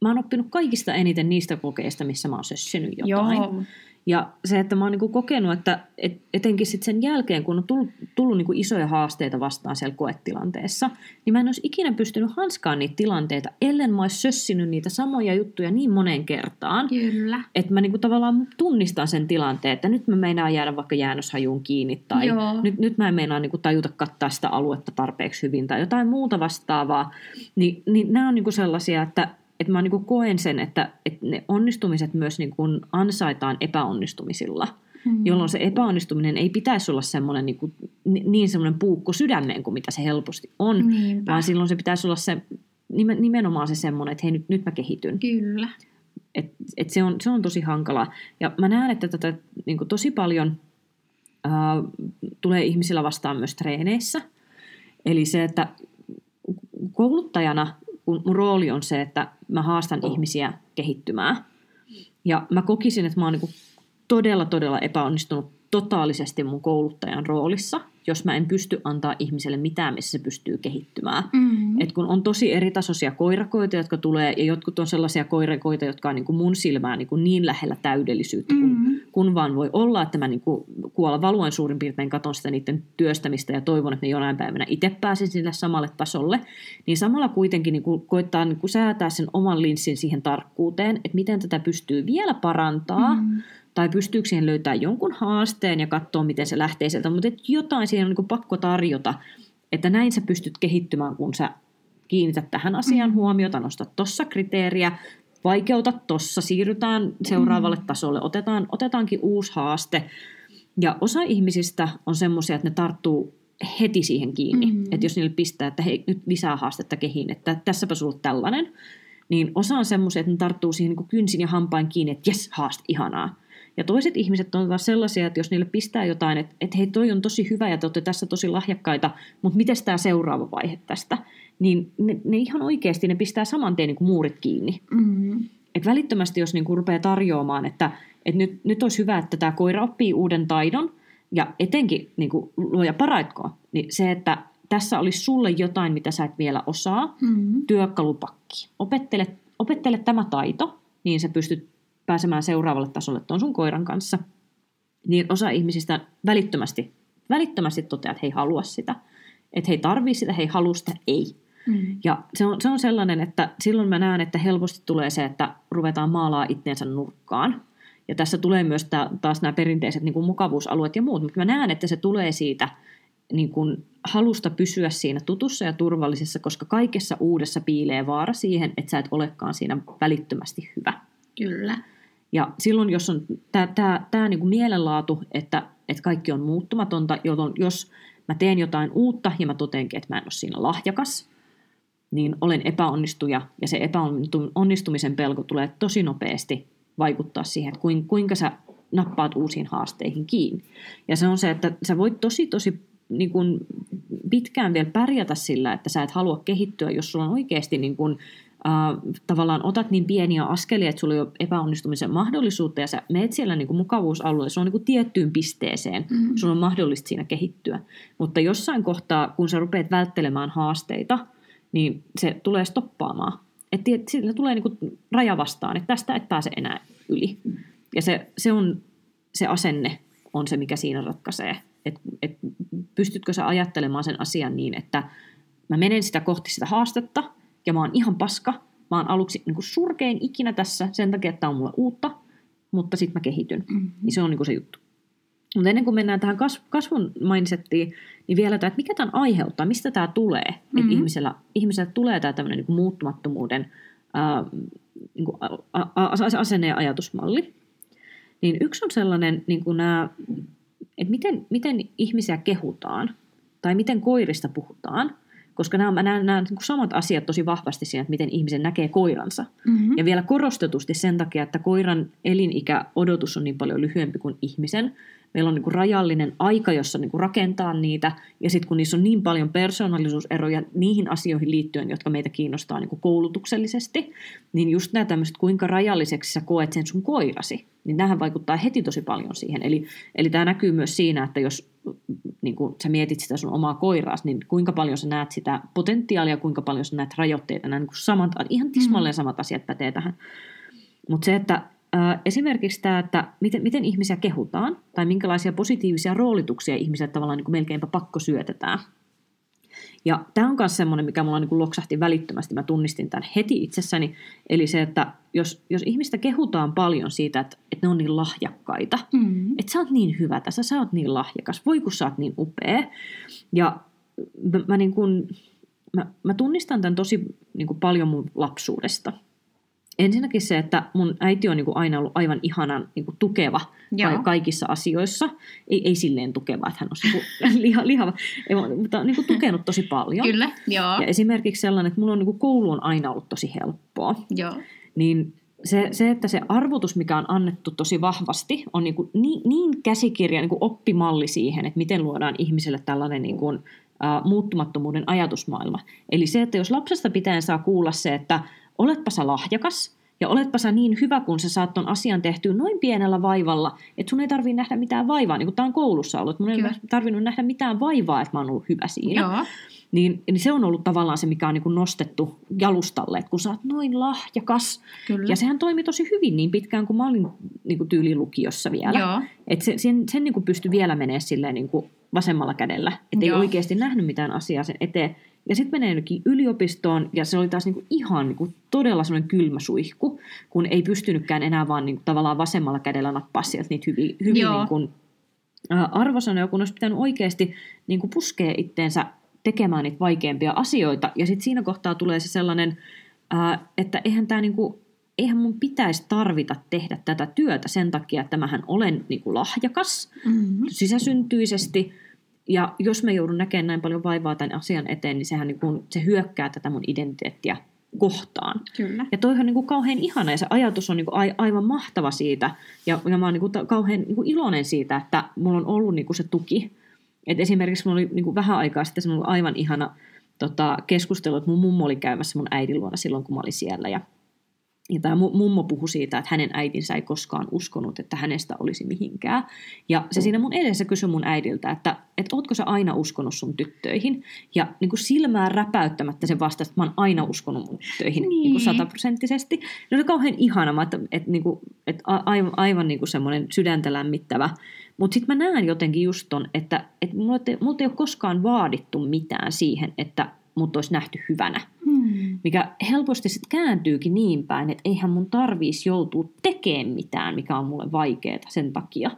[SPEAKER 2] mä oon oppinut kaikista eniten niistä kokeista, missä mä oon sössinyt jotain. Joo. Ja se, että mä oon niin kokenut, että et, etenkin sit sen jälkeen, kun on tullut, tullut niin isoja haasteita vastaan siellä koetilanteessa, niin mä en olisi ikinä pystynyt hanskaan niitä tilanteita, ellen mä olisi sössinyt niitä samoja juttuja niin moneen kertaan.
[SPEAKER 1] Kyllä.
[SPEAKER 2] Että mä niin tavallaan tunnistan sen tilanteen, että nyt mä meinaan jäädä vaikka jäännöshajuun kiinni, tai nyt, nyt mä en meinaa niin tajuta kattaa sitä aluetta tarpeeksi hyvin, tai jotain muuta vastaavaa. Ni, niin nämä on niin sellaisia, että että mä niin koen sen, että, että ne onnistumiset myös niin kuin ansaitaan epäonnistumisilla, mm. jolloin se epäonnistuminen ei pitäisi olla semmoinen niin, kuin, niin semmoinen puukko sydämeen kuin mitä se helposti on, Niinpä. vaan silloin se pitäisi olla se nimenomaan se semmoinen, että hei nyt, nyt mä kehityn.
[SPEAKER 1] Kyllä.
[SPEAKER 2] Et, et se, on, se on tosi hankalaa. Ja mä näen, että tätä niin kuin tosi paljon äh, tulee ihmisillä vastaan myös treeneissä. Eli se, että kouluttajana kun mun rooli on se, että mä haastan oh. ihmisiä kehittymään. Ja mä kokisin, että mä oon niin todella, todella epäonnistunut totaalisesti mun kouluttajan roolissa, jos mä en pysty antaa ihmiselle mitään, missä se pystyy kehittymään. Mm-hmm. Et kun on tosi eritasoisia koirakoita, jotka tulee, ja jotkut on sellaisia koirakoita, jotka on niin kuin mun silmään niin, kuin niin lähellä täydellisyyttä, mm-hmm. kun, kun vaan voi olla, että mä niin kuin kuolla valuen suurin piirtein katon sitä niiden työstämistä ja toivon, että ne jonain päivänä itse pääsin sille samalle tasolle, niin samalla kuitenkin niin kuin koittaa niin kuin säätää sen oman linssin siihen tarkkuuteen, että miten tätä pystyy vielä parantaa, mm-hmm tai pystyykö siihen löytää jonkun haasteen ja katsoa, miten se lähtee sieltä, mutta jotain siihen on niin pakko tarjota, että näin sä pystyt kehittymään, kun sä kiinnität tähän asiaan mm. huomiota, nostat tossa kriteeriä, vaikeuta tossa, siirrytään seuraavalle mm. tasolle, otetaan, otetaankin uusi haaste. Ja osa ihmisistä on semmoisia, että ne tarttuu heti siihen kiinni. Mm. Että jos niille pistää, että hei, nyt lisää haastetta kehiin, että tässäpä sulla tällainen, niin osa on semmoisia, että ne tarttuu siihen niin kynsin ja hampain kiinni, että jes, haaste, ihanaa. Ja toiset ihmiset on taas sellaisia, että jos niille pistää jotain, että, että hei toi on tosi hyvä ja te olette tässä tosi lahjakkaita, mutta miten tämä seuraava vaihe tästä, niin ne, ne ihan oikeasti ne pistää saman tien niin kuin muurit kiinni. Mm-hmm. Et välittömästi, jos niin kuin rupeaa tarjoamaan, että, että nyt, nyt olisi hyvä, että tämä koira oppii uuden taidon, ja etenkin niin kuin luoja paraitkoa, niin se, että tässä olisi sulle jotain, mitä sä et vielä osaa, mm-hmm. työkalupakki. Opettele, opettele tämä taito, niin sä pystyt pääsemään seuraavalle tasolle tuon sun koiran kanssa, niin osa ihmisistä välittömästi, välittömästi toteaa, että he ei halua sitä. Että he ei tarvii sitä, he ei halua sitä, ei. Mm. Ja se on, se on sellainen, että silloin mä näen, että helposti tulee se, että ruvetaan maalaa itteensä nurkkaan. Ja tässä tulee myös tää, taas nämä perinteiset niin kuin mukavuusalueet ja muut, mutta mä näen, että se tulee siitä niin kuin halusta pysyä siinä tutussa ja turvallisessa, koska kaikessa uudessa piilee vaara siihen, että sä et olekaan siinä välittömästi hyvä.
[SPEAKER 1] Kyllä.
[SPEAKER 2] Ja silloin, jos on tämä niinku mielenlaatu, että, että kaikki on muuttumatonta, jolloin jos mä teen jotain uutta ja mä totenkin, että mä en ole siinä lahjakas, niin olen epäonnistuja ja se epäonnistumisen pelko tulee tosi nopeasti vaikuttaa siihen, että kuinka sä nappaat uusiin haasteihin kiinni. Ja se on se, että sä voit tosi tosi niin kuin pitkään vielä pärjätä sillä, että sä et halua kehittyä, jos sulla on oikeasti niin kuin äh, tavallaan otat niin pieniä askelia, että sulla ei ole epäonnistumisen mahdollisuutta ja sä meet siellä niin kuin mukavuusalueella, se on niin kuin tiettyyn pisteeseen, mm-hmm. sulla on mahdollista siinä kehittyä. Mutta jossain kohtaa, kun sä rupeat välttelemään haasteita, niin se tulee stoppaamaan. Että sillä tulee niin kuin raja vastaan, että tästä et pääse enää yli. Ja se, se on se asenne on se, mikä siinä ratkaisee. Et, et pystytkö sä ajattelemaan sen asian niin, että mä menen sitä kohti sitä haastetta, ja mä oon ihan paska. Mä oon aluksi niin kuin surkein ikinä tässä sen takia, että tämä on mulle uutta, mutta sitten mä kehityn. Mm-hmm. Niin se on niin kuin se juttu. Mutta ennen kuin mennään tähän kasvun mindsettiin, niin vielä tämä, että mikä tämän aiheuttaa, mistä tämä tulee, mm-hmm. että ihmisellä, ihmisellä tulee tämä tämmöinen niin muuttumattomuuden ää, niin kuin a, a, asenne- ja ajatusmalli. Niin yksi on sellainen, niin kuin nämä, että miten, miten ihmisiä kehutaan, tai miten koirista puhutaan – koska nämä, mä näen nämä niin samat asiat tosi vahvasti siinä, että miten ihmisen näkee koiransa. Mm-hmm. Ja vielä korostetusti sen takia, että koiran elinikä odotus on niin paljon lyhyempi kuin ihmisen. Meillä on niin kuin rajallinen aika, jossa niin kuin rakentaa niitä, ja sitten kun niissä on niin paljon persoonallisuuseroja niihin asioihin liittyen, jotka meitä kiinnostaa niin kuin koulutuksellisesti, niin just nämä tämmöiset, kuinka rajalliseksi sä koet sen sun koirasi, niin tähän vaikuttaa heti tosi paljon siihen. Eli, eli tämä näkyy myös siinä, että jos niin kuin sä mietit sitä sun omaa koiraas, niin kuinka paljon sä näet sitä potentiaalia, kuinka paljon sä näet rajoitteita, nämä niin kuin samat, ihan tismalleen mm. samat asiat pätee tähän. Mutta se, että esimerkiksi tämä, että miten, miten ihmisiä kehutaan, tai minkälaisia positiivisia roolituksia ihmisille tavallaan niin kuin melkeinpä pakko syötetään. Ja tämä on myös semmoinen, mikä mulla niin kuin loksahti välittömästi, mä tunnistin tämän heti itsessäni, eli se, että jos, jos ihmistä kehutaan paljon siitä, että, että ne on niin lahjakkaita,
[SPEAKER 1] Mm.
[SPEAKER 2] että sä oot niin hyvä tässä, sä oot niin lahjakas, voi kun sä oot niin upea. Ja mä, mä, niin kun, mä, mä tunnistan tämän tosi niin kuin paljon mun lapsuudesta. Ensinnäkin se, että mun äiti on niin kuin aina ollut aivan ihanan niin kuin tukeva
[SPEAKER 1] Joo.
[SPEAKER 2] ka- kaikissa asioissa. Ei, ei silleen tukeva, että hän on niin liha, lihava, ei, mutta niin kuin tukenut tosi paljon.
[SPEAKER 1] Kyllä, joo.
[SPEAKER 2] Ja esimerkiksi sellainen, että mulla on niin kuin koulu on aina ollut tosi helppoa
[SPEAKER 1] joo.
[SPEAKER 2] niin se, se, että se arvotus, mikä on annettu tosi vahvasti, on niin, kuin niin, niin käsikirja, niin kuin oppimalli siihen, että miten luodaan ihmiselle tällainen niin kuin, ä, muuttumattomuuden ajatusmaailma. Eli se, että jos lapsesta pitäen saa kuulla se, että oletpa sä lahjakas, ja oletpa sä niin hyvä, kun sä saat ton asian tehtyä noin pienellä vaivalla, että sun ei tarvitse nähdä mitään vaivaa, niin kuin tämä on koulussa ollut, että mun ei
[SPEAKER 1] Kyllä.
[SPEAKER 2] ole tarvinnut nähdä mitään vaivaa, että mä oon ollut hyvä siinä
[SPEAKER 1] Joo.
[SPEAKER 2] niin, niin se on ollut tavallaan se, mikä on niin kuin nostettu jalustalle, että kun sä oot noin lahjakas.
[SPEAKER 1] Kyllä.
[SPEAKER 2] Ja sehän toimi tosi hyvin niin pitkään, kun mä olin niin kuin tyyli-lukiossa vielä. Että se, sen, sen niin kuin pystyi vielä menee silleen niin kuin vasemmalla kädellä, että ei oikeasti nähnyt mitään asiaa sen eteen. Ja sitten menee jonnekin yliopistoon, ja se oli taas niin kuin ihan niin kuin todella semmoinen kylmä suihku, kun ei pystynytkään enää vaan niin kuin tavallaan vasemmalla kädellä nappaa sieltä niitä hyvin, hyvin niin ää, arvosanoja, kun olisi pitänyt oikeasti niin kuin puskea itteensä tekemään niitä vaikeampia asioita. Ja sitten siinä kohtaa tulee se sellainen, ää, että eihän tämä niinku, eihän mun pitäisi tarvita tehdä tätä työtä sen takia, että mähän olen niinku lahjakas
[SPEAKER 1] Mm-hmm.
[SPEAKER 2] sisäsyntyisesti. Ja jos mä joudun näkemään näin paljon vaivaa tämän asian eteen, niin sehän niinku, se hyökkää tätä mun identiteettiä kohtaan.
[SPEAKER 1] Kyllä.
[SPEAKER 2] Ja toihan on niin kuin kauhean ihana ja se ajatus on niin kuin ai- aivan mahtava siitä. Ja, ja mä oon niin kuin ta- kauhean niin kuin iloinen siitä, että mulla on ollut niin kuin se tuki. Et esimerkiksi mulla oli niin kuin vähän aikaa sitten semmoinen aivan ihana tota, keskustelu, että mun mummo oli käymässä mun äidin luona silloin, kun mä olin siellä. Ja, ja tämä mummo puhui siitä, että hänen äitinsä ei koskaan uskonut, että hänestä olisi mihinkään. Ja se siinä mun edessä kysyi mun äidiltä, että, että ootko sä aina uskonut sun tyttöihin? Ja niin kuin silmää räpäyttämättä se vastasi, että mä oon aina uskonut mun tyttöihin niin. Niin kuin
[SPEAKER 1] Niin.
[SPEAKER 2] sataprosenttisesti. No se oli kauhean ihana, että, että, niin kuin, että aivan, aivan niin kuin semmoinen sydäntä lämmittävä. Mutta sitten mä näen jotenkin just ton, että, että multa ei ole koskaan vaadittu mitään siihen, että mut olisi nähty hyvänä
[SPEAKER 1] Mm.
[SPEAKER 2] mikä helposti sitten kääntyykin niin päin, että eihän mun tarvitsisi joutua tekemään mitään, mikä on mulle vaikeaa sen takia,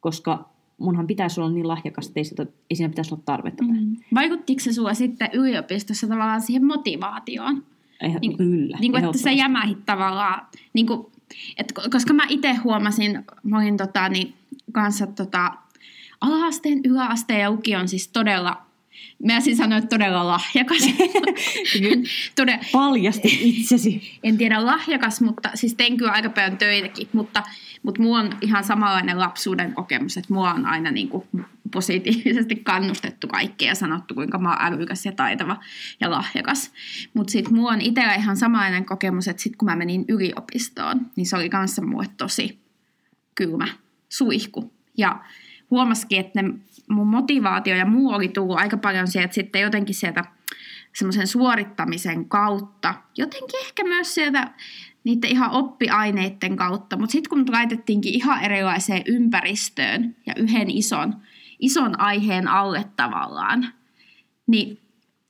[SPEAKER 2] koska munhan pitäisi olla niin lahjakas, että ei, sitä, ei siinä pitäisi olla tarvetta. Mm.
[SPEAKER 1] Vaikuttiko se sua sitten yliopistossa tavallaan siihen motivaatioon?
[SPEAKER 2] Eihän,
[SPEAKER 1] Niin-
[SPEAKER 2] kyllä.
[SPEAKER 1] Niin kuin, että sä jämähit tavallaan, niin kuin, että, koska mä itse huomasin, mä olin tota, niin, kanssa tota, ala-asteen, yläasteen ja lukion siis todella, mä siis sanoin, että todella lahjakas. Todella,
[SPEAKER 2] Paljasti itsesi.
[SPEAKER 1] en tiedä lahjakas, mutta siis tein kyllä aika paljon töitäkin, mutta, mutta mulla on ihan samanlainen lapsuuden kokemus, että mua on aina niin kuin positiivisesti kannustettu kaikkea ja sanottu, kuinka mä oon älykäs ja taitava ja lahjakas. Mutta sitten mulla on itsellä ihan samanlainen kokemus, että sitten kun mä menin yliopistoon, niin se oli kanssa mulle tosi kylmä suihku. Ja huomasikin, että ne mun motivaatio ja muu oli tullut aika paljon sieltä sitten jotenkin sieltä semmoisen suorittamisen kautta, jotenkin ehkä myös sieltä niiden ihan oppiaineiden kautta, mutta sitten kun mut laitettiinkin ihan erilaiseen ympäristöön ja yhden ison, ison aiheen alle tavallaan, niin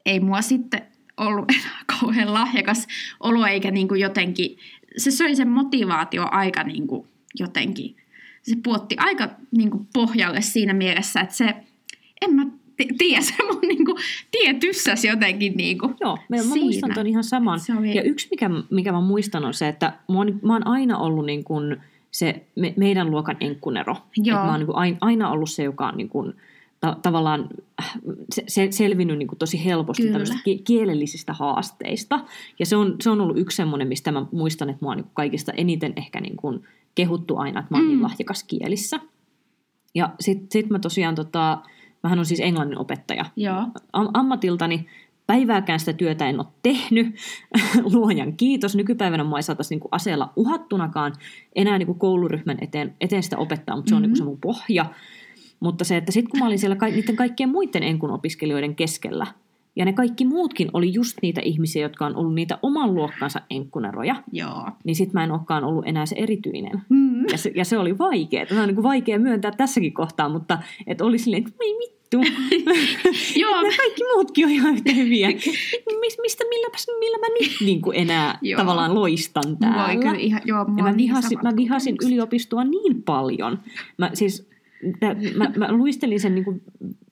[SPEAKER 1] ei mua sitten ollut enää kauhean lahjakas olo eikä niin kuin jotenkin, se söi sen motivaatio aika niin kuin jotenkin, se puotti aika niin kuin pohjalle siinä mielessä, että se, en mä t- tiedä, se mun niin kuin, tie tyssäsi jotenkin niin kuin
[SPEAKER 2] Joo, mä, mä muistan ton ihan saman.
[SPEAKER 1] Oli-
[SPEAKER 2] Ja yksi, mikä, mikä mä muistan, on se, että mä oon, mä oon aina ollut niin kuin se me, meidän luokan enkkunero.
[SPEAKER 1] Joo.
[SPEAKER 2] Et mä oon niin kuin aina, aina ollut se, joka on niin kuin, ta, tavallaan äh, se, se, selvinnyt niin kuin tosi helposti
[SPEAKER 1] Kyllä.
[SPEAKER 2] tämmöisistä ki- kielellisistä haasteista. Ja se on, se on ollut yksi semmoinen, mistä mä muistan, että mä oon niin kaikista eniten ehkä niin kuin kehuttu aina, että mä oon mm. niin
[SPEAKER 1] Mm.
[SPEAKER 2] lahjakas kielissä. Ja sitten sit mä tosiaan, tota, mähän on siis englannin opettaja
[SPEAKER 1] Joo.
[SPEAKER 2] am- ammatiltani. Päivääkään sitä työtä en ole tehnyt, luojan kiitos. Nykypäivänä mua ei saataisi niinku aseella uhattunakaan enää niinku kouluryhmän eteen, eteen sitä opettaa, mutta se on
[SPEAKER 1] Mhm.
[SPEAKER 2] niinku se mun pohja. Mutta se, että sitten kun mä olin siellä ka- niiden kaikkien muiden enkun opiskelijoiden keskellä, Ja ne kaikki muutkin oli just niitä ihmisiä, jotka on ollut niitä oman luokkansa enkkuneroja.
[SPEAKER 1] Joo.
[SPEAKER 2] Niin sit mä en olekaan ollut enää se erityinen.
[SPEAKER 1] Mm.
[SPEAKER 2] Ja se, ja se oli vaikeaa. Tämä on niin kuin vaikea myöntää tässäkin kohtaa, mutta et oli silleen, että voi vittu.
[SPEAKER 1] Joo.
[SPEAKER 2] ne kaikki muutkin on ihan yhtä hyviä. Mis, mistä, milläpäs, millä mä nyt niin kuin enää
[SPEAKER 1] Joo.
[SPEAKER 2] tavallaan loistan täällä.
[SPEAKER 1] Voi kyllä ihan, joo,
[SPEAKER 2] Ja mä
[SPEAKER 1] on niin
[SPEAKER 2] vihasin, mä vihasin yliopistoa niin paljon. Mä, siis, tä, mä, mä luistelin sen niin kuin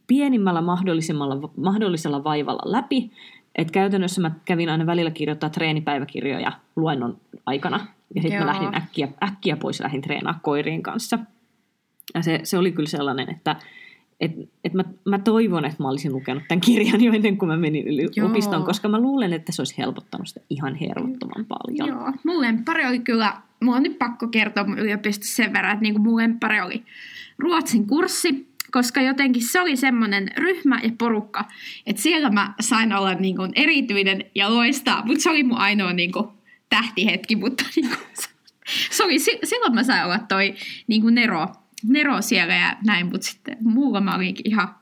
[SPEAKER 2] pienimmällä mahdollisella, mahdollisella vaivalla läpi. Et käytännössä mä kävin aina välillä kirjoittaa treenipäiväkirjoja luennon aikana. Ja sitten mä lähdin äkkiä, äkkiä pois lähdin treenaa koirien kanssa. Ja se, se oli kyllä sellainen, että et, et mä, mä toivon, että mä olisin lukenut tämän kirjan jo ennen kuin mä menin yliopistoon,
[SPEAKER 1] Joo.
[SPEAKER 2] koska mä luulen, että se olisi helpottanut sitä ihan hervottoman paljon.
[SPEAKER 1] Joo, mun lemppari oli kyllä, mulla on nyt pakko kertoa mun yliopistossa sen verran, että niinku mun lemppari oli ruotsin kurssi, koska jotenkin se oli semmoinen ryhmä ja porukka, että siellä mä sain olla niinku erityinen ja loistaa, mutta se oli mun ainoa niinku tähtihetki, mutta niinku, se oli, si- silloin mä sain olla toi niinku Nero, Nero siellä ja näin, mutta sitten muulla mä olinkin ihan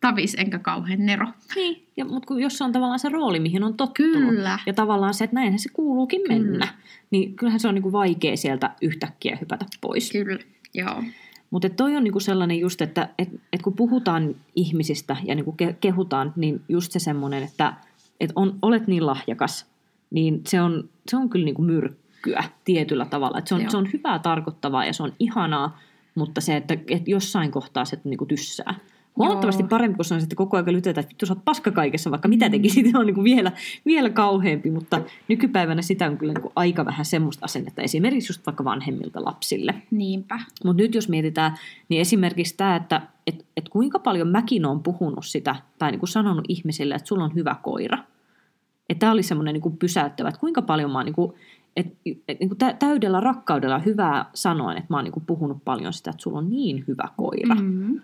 [SPEAKER 1] tavis enkä kauhean Nero.
[SPEAKER 2] Niin, ja, mutta kun, jos se on tavallaan se rooli, mihin on tottunut,
[SPEAKER 1] Kyllä.
[SPEAKER 2] ja tavallaan se, että näinhän se kuuluukin
[SPEAKER 1] Kyllä.
[SPEAKER 2] mennä, niin kyllähän se on niinku vaikea sieltä yhtäkkiä hypätä pois.
[SPEAKER 1] Kyllä, joo.
[SPEAKER 2] Mutta toi on niinku sellainen just, että et, et kun puhutaan ihmisistä ja niinku ke, kehutaan, niin just se semmoinen, että et on, olet niin lahjakas, niin se on, se on kyllä niinku myrkkyä tietyllä tavalla. Et se, on,
[SPEAKER 1] Joo.
[SPEAKER 2] se on hyvää tarkoittavaa ja se on ihanaa, mutta se, että et jossain kohtaa se niinku tyssää. Huomattavasti
[SPEAKER 1] Joo.
[SPEAKER 2] parempi, kun on sitten koko ajan lytetä, että vittu sä oot paska kaikessa, vaikka mitä tekisit, se on niinku vielä, vielä kauheampi, mutta nykypäivänä sitä on kyllä niinku aika vähän semmoista asennetta, esimerkiksi just vaikka vanhemmilta lapsille.
[SPEAKER 1] Niinpä.
[SPEAKER 2] Mutta nyt jos mietitään, niin esimerkiksi tämä, että et, et kuinka paljon mäkin olen puhunut sitä, tai niin kuin sanonut ihmisille, että sulla on hyvä koira. Että tämä oli semmoinen niin pysäyttävä, että kuinka paljon mä oon niin kuin, et, et, niin kuin tä- täydellä rakkaudella hyvää sanoen, että mä oon niin kuin puhunut paljon sitä, että sulla on niin hyvä koira. Mm.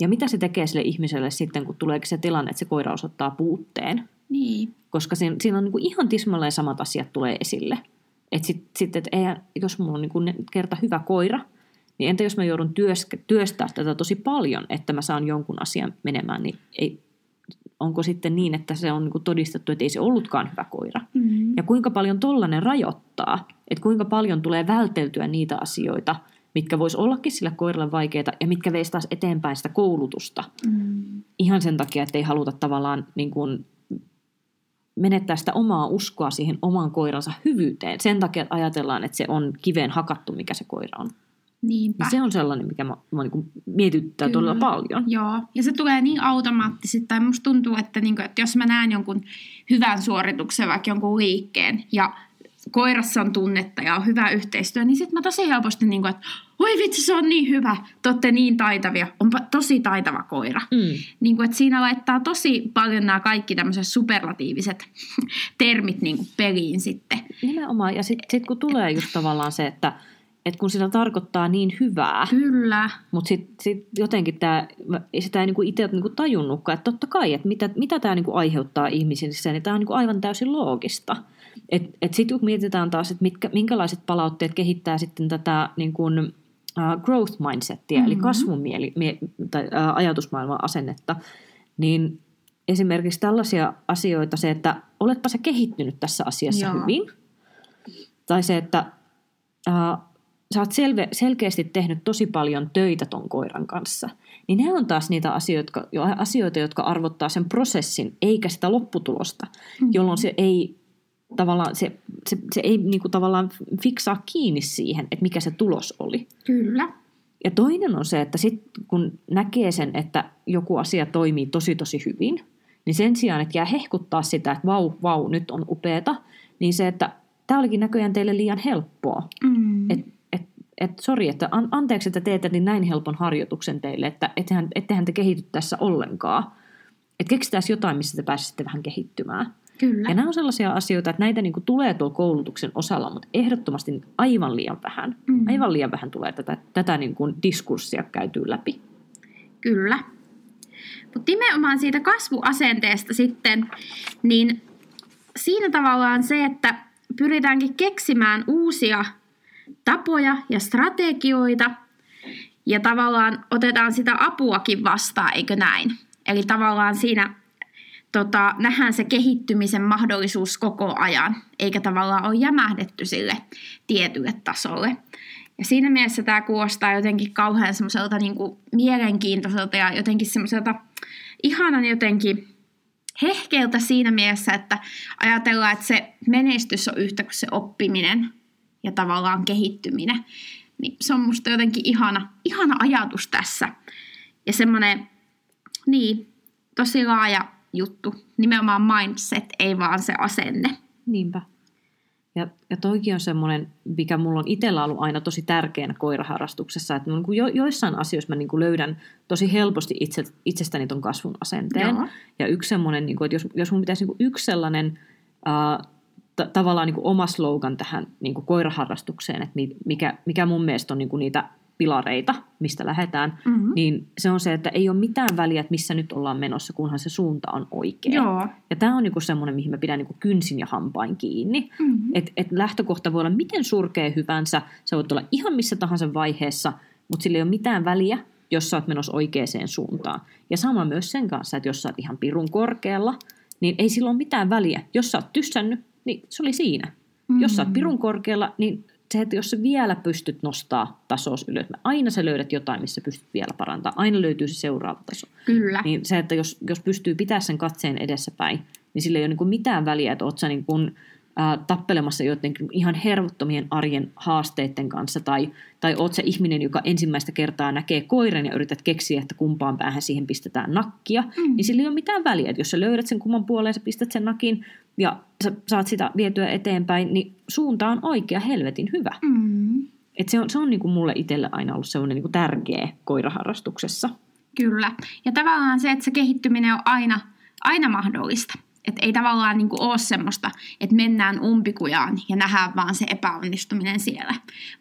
[SPEAKER 2] Ja mitä se tekee sille ihmiselle sitten, kun tulee se tilanne, että se koira osoittaa puutteen.
[SPEAKER 1] Niin.
[SPEAKER 2] Koska siinä, siinä on niin kuin ihan tismalleen samat asiat tulee esille. Että sitten sit, et eihän, jos mulla on niin kuin kerta hyvä koira, niin entä jos mä joudun työs, työstää tätä tosi paljon, että mä saan jonkun asian menemään, niin ei, onko sitten niin, että se on niin kuin todistettu, että ei se ollutkaan hyvä koira.
[SPEAKER 1] Mm.
[SPEAKER 2] Ja kuinka paljon tollainen rajoittaa, että kuinka paljon tulee välteltyä niitä asioita, mitkä vois ollakin sillä koiralle vaikeita ja mitkä veisi taas eteenpäin sitä koulutusta.
[SPEAKER 1] Mm.
[SPEAKER 2] Ihan sen takia, että ei haluta tavallaan niin kuin menettää sitä omaa uskoa siihen oman koiransa hyvyyteen. Sen takia, että ajatellaan, että se on kiveen hakattu, mikä se koira on.
[SPEAKER 1] Niinpä.
[SPEAKER 2] Ja se on sellainen, mikä mä, mä niin mietityttää
[SPEAKER 1] Kyllä.
[SPEAKER 2] todella paljon.
[SPEAKER 1] Joo, ja se tulee niin automaattisesti, tai musta tuntuu, että, niinku, että jos mä näen jonkun hyvän suorituksen, vaikka jonkun liikkeen, ja koirassa on tunnetta ja on hyvä yhteistyö, niin sitten mä tosi helposti, niinku, että oi vitsi, se on niin hyvä, te olette niin taitavia, onpa tosi taitava koira.
[SPEAKER 2] Mm.
[SPEAKER 1] Niin kuin, että siinä laittaa tosi paljon nämä kaikki tämmöiset superlatiiviset termit niin kuin peliin sitten.
[SPEAKER 2] Nimenomaan. Ja sitten sit kun tulee just tavallaan se, että et kun sitä tarkoittaa niin hyvää,
[SPEAKER 1] Kyllä.
[SPEAKER 2] mutta sitten sit jotenkin tää, sitä ei niinku itse niinku tajunnutkaan, että totta kai, että mitä, mitä tämä niinku aiheuttaa ihmisissä, niin tämä on niinku aivan täysin loogista. Et, et sitten kun mietitään taas, että mitkä, minkälaiset palautteet kehittää sitten tätä niinku, uh, growth mindsettiä, mm-hmm. eli
[SPEAKER 1] Mhm.
[SPEAKER 2] kasvun mieli, mie, tai, uh, ajatusmaailman asennetta, niin esimerkiksi tällaisia asioita, se, että oletpa sä kehittynyt tässä asiassa
[SPEAKER 1] Joo.
[SPEAKER 2] hyvin, tai se, että uh, sä oot selve, selkeästi tehnyt tosi paljon töitä ton koiran kanssa, niin ne on taas niitä asioita, asioita, jotka arvottaa sen prosessin, eikä sitä lopputulosta,
[SPEAKER 1] Mhm.
[SPEAKER 2] jolloin se ei tavallaan, se, se, se ei niinku tavallaan fiksaa kiinni siihen, että mikä se tulos oli.
[SPEAKER 1] Kyllä.
[SPEAKER 2] Ja toinen on se, että sit kun näkee sen, että joku asia toimii tosi tosi hyvin, niin sen sijaan, että jää hehkuttaa sitä, että vau, vau, nyt on upeeta, niin se, että tämä olikin näköjään teille liian helppoa.
[SPEAKER 1] Mm.
[SPEAKER 2] Et, et, et, sori, että an, anteeksi, että teette niin näin helpon harjoituksen teille, että ettehän, ettehän te kehity tässä ollenkaan. Että keksitään jotain, missä te pääsette vähän kehittymään.
[SPEAKER 1] Kyllä.
[SPEAKER 2] Ja nämä on sellaisia asioita, että näitä niin kuin tulee tuolla koulutuksen osalla, mutta ehdottomasti aivan liian vähän.
[SPEAKER 1] Mm.
[SPEAKER 2] Aivan liian vähän tulee tätä, tätä niin kuin diskurssia käytyä läpi.
[SPEAKER 1] Kyllä. Mutta nimenomaan siitä kasvuasenteesta sitten, niin siinä tavallaan se, että pyritäänkin keksimään uusia tapoja ja strategioita ja tavallaan otetaan sitä apuakin vastaan, eikö näin? Eli tavallaan siinä tota, nähdään se kehittymisen mahdollisuus koko ajan, eikä tavallaan ole jämähdetty sille tietylle tasolle. Ja siinä mielessä tämä kuulostaa jotenkin kauhean semmoiselta niin mielenkiintoiselta ja jotenkin semmoiselta ihanan jotenkin hehkeiltä siinä mielessä, että ajatellaan, että se menestys on yhtä kuin se oppiminen ja tavallaan kehittyminen. Niin se on musta jotenkin ihana, ihana ajatus tässä. Ja semmoinen, niin, tosi laaja juttu. Nimenomaan mindset, ei vaan se asenne.
[SPEAKER 2] Niinpä. Ja, ja toikin on semmoinen, mikä mulla on itsellä ollut aina tosi tärkeänä koiraharrastuksessa, että niin jo, joissain asioissa mä niin kuin löydän tosi helposti itse, itsestäni ton kasvun asenteen. Joo. Ja yksi semmoinen, niin kuin, että jos, jos mun pitäisi niin kuin yksi sellainen äh, t- tavallaan niin kuin oma slogan tähän niin kuin koiraharrastukseen, että mikä, mikä mun mielestä on niin kuin niitä pilareita, mistä lähdetään, mm-hmm. niin se on se, että ei ole mitään väliä, että missä nyt ollaan menossa, kunhan se suunta on oikea.
[SPEAKER 1] Joo.
[SPEAKER 2] Ja tämä on niinku semmoinen, mihin mä pidän niinku kynsin ja hampain kiinni. Mm-hmm. Että et lähtökohta voi olla miten surkea hyvänsä, se voi olla ihan missä tahansa vaiheessa, mutta sillä ei ole mitään väliä, jos sä oot menossa oikeaan suuntaan. Ja sama myös sen kanssa, että jos sä oot ihan pirun korkealla, niin ei sillä ole mitään väliä. Jos sä oot tyssännyt, niin se oli siinä. Mm-hmm. Jos sä oot pirun korkealla, niin se, että jos sä vielä pystyt nostaa tasos ylös, aina sä löydät jotain, missä pystyt vielä parantamaan. Aina löytyy se seuraava taso.
[SPEAKER 1] Kyllä.
[SPEAKER 2] Niin se, että jos, jos pystyy pitämään sen katseen edessäpäin, niin sillä ei ole niin mitään väliä, että oot sä niin kuin, ää, tappelemassa jotenkin ihan hervottomien arjen haasteiden kanssa, tai, tai oot se ihminen, joka ensimmäistä kertaa näkee koiran ja yrität keksiä, että kumpaan päähän siihen pistetään nakkia, mm. niin sillä ei ole mitään väliä. Että jos sä löydät sen kumman puoleen, sä pistät sen nakin ja sä saat sitä vietyä eteenpäin, niin suunta on oikea, helvetin hyvä. Mm. Et se on, se on niinku mulle itselle aina ollut sellainen niinku tärkeä koiraharrastuksessa.
[SPEAKER 1] Kyllä. Ja tavallaan se, että se kehittyminen on aina, aina mahdollista. Että ei tavallaan niin kuin ole semmoista, että mennään umpikujaan ja nähdään vaan se epäonnistuminen siellä,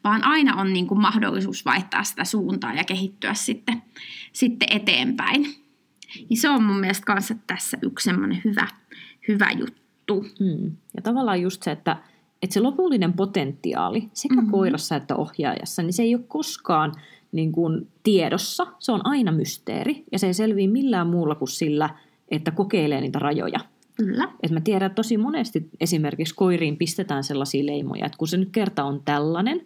[SPEAKER 1] vaan aina on niin kuin mahdollisuus vaihtaa sitä suuntaa ja kehittyä sitten, sitten eteenpäin. Niin se on mun mielestä kanssa tässä yksi semmoinen hyvä, hyvä juttu.
[SPEAKER 2] Hmm. Ja tavallaan just se, että, että se lopullinen potentiaali sekä mm-hmm. koirassa että ohjaajassa, niin se ei ole koskaan niin kuin tiedossa. Se on aina mysteeri ja se ei selviä millään muulla kuin sillä, että kokeilee niitä rajoja.
[SPEAKER 1] Kyllä.
[SPEAKER 2] Et mä tiedän, että tosi monesti esimerkiksi koiriin pistetään sellaisia leimoja, että kun se nyt kerta on tällainen,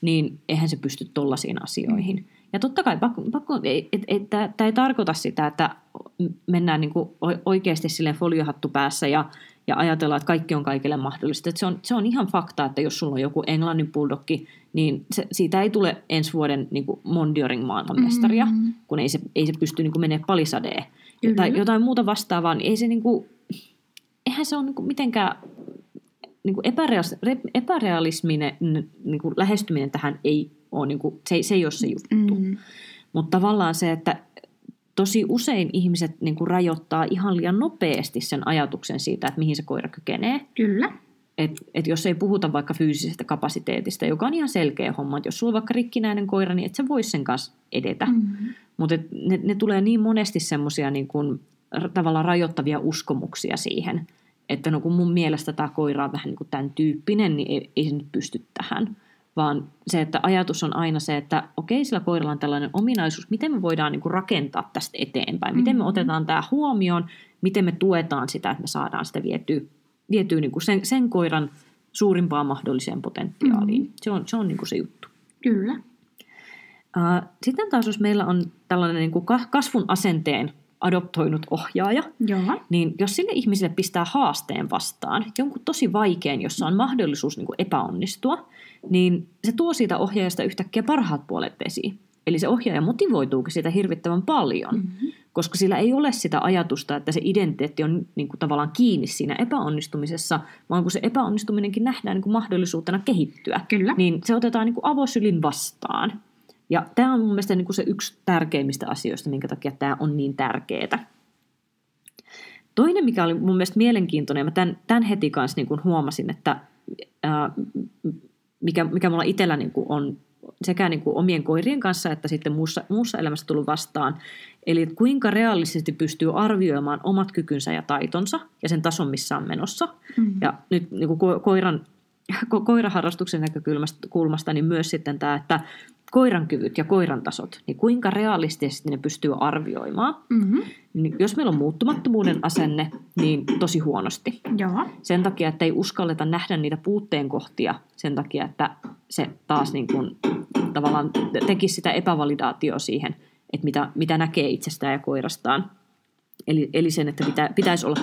[SPEAKER 2] niin eihän se pysty tollaisiin asioihin. Mm. Ja totta kai pakko, pakko, tämä ei tarkoita sitä, että mennään niin kuin oikeasti silleen foliohattu päässä ja, ja ajatellaan, että kaikki on kaikille mahdollista. Et se, on, se on ihan fakta, että jos sulla on joku englannin bulldogki, niin se, siitä ei tule ensi vuoden niin kuin Mondioring maailmanmestaria, mm-hmm. kun ei se, ei se pysty niin menemään palisadeen. Tai jotain muuta vastaavaa, niin ei se niin kuin, eihän se ole niin kuin mitenkään niin kuin epärealisminen niin kuin lähestyminen tähän ei ole, niin kuin, se, se ei ole se juttu. Mm. Mutta tavallaan se, että tosi usein ihmiset niin kuin rajoittaa ihan liian nopeasti sen ajatuksen siitä, että mihin se koira kykenee.
[SPEAKER 1] Kyllä.
[SPEAKER 2] Et, et jos ei puhuta vaikka fyysisestä kapasiteetista, joka on ihan selkeä homma, että jos sulla on vaikka rikkinäinen koira, niin et sä vois sen kanssa edetä. Mm-hmm. Mutta ne, ne tulee niin monesti semmoisia niin kuin, tavallaan rajoittavia uskomuksia siihen, että no kun mun mielestä tämä koira on vähän niin kuin tämän tyyppinen, niin ei, ei se nyt pysty tähän. Vaan se, että ajatus on aina se, että okei, sillä koiralla on tällainen ominaisuus, miten me voidaan niin kuin rakentaa tästä eteenpäin, miten me mm-hmm. otetaan tämä huomioon, miten me tuetaan sitä, että me saadaan sitä vietyä, vietyä niin kuin sen, sen koiran suurimpaan mahdolliseen potentiaaliin. Mm. Se on se, on niin kuin se juttu.
[SPEAKER 1] Kyllä.
[SPEAKER 2] Sitten taas, jos meillä on tällainen niin kuin kasvun asenteen adoptoinut ohjaaja,
[SPEAKER 1] Joo.
[SPEAKER 2] niin jos sille ihmiselle pistää haasteen vastaan, jonkun tosi vaikean, jossa on mahdollisuus niin kuin epäonnistua, niin se tuo siitä ohjaajasta yhtäkkiä parhaat puolet esiin. Eli se ohjaaja motivoituukin sitä hirvittävän paljon, mm-hmm. koska sillä ei ole sitä ajatusta, että se identiteetti on niin kuin tavallaan kiinni siinä epäonnistumisessa, vaan kun se epäonnistuminenkin nähdään niin kuin mahdollisuutena kehittyä,
[SPEAKER 1] Kyllä.
[SPEAKER 2] niin se otetaan niin kuin avosylin vastaan. Ja tämä on mun mielestä niin kuin se yksi tärkeimmistä asioista, minkä takia tämä on niin tärkeää. Toinen, mikä oli mun mielestä mielenkiintoinen, ja mä tämän, tämän heti kanssa niin kuin huomasin, että ää, mikä, mikä mulla itsellä niin kuin on sekä niin kuin omien koirien kanssa että sitten muussa, muussa elämässä tullut vastaan. Eli kuinka realistisesti pystyy arvioimaan omat kykynsä ja taitonsa ja sen tason, missä on menossa. Mm-hmm. Ja nyt niin kuin ko- koiran, ko- koiraharrastuksen näkökulmasta niin myös sitten tämä, että koiran kyvyt ja koiran tasot, niin kuinka realistisesti ne pystyy arvioimaan.
[SPEAKER 1] Mm-hmm.
[SPEAKER 2] Niin jos meillä on muuttumattomuuden asenne, niin tosi huonosti.
[SPEAKER 1] Joo.
[SPEAKER 2] Sen takia, että ei uskalleta nähdä niitä puutteen kohtia, sen takia, että se taas niin kuin, tavallaan tekisi sitä epävalidaatioa siihen, että mitä, mitä näkee itsestään ja koirastaan. Eli, eli sen, että pitä, pitäisi olla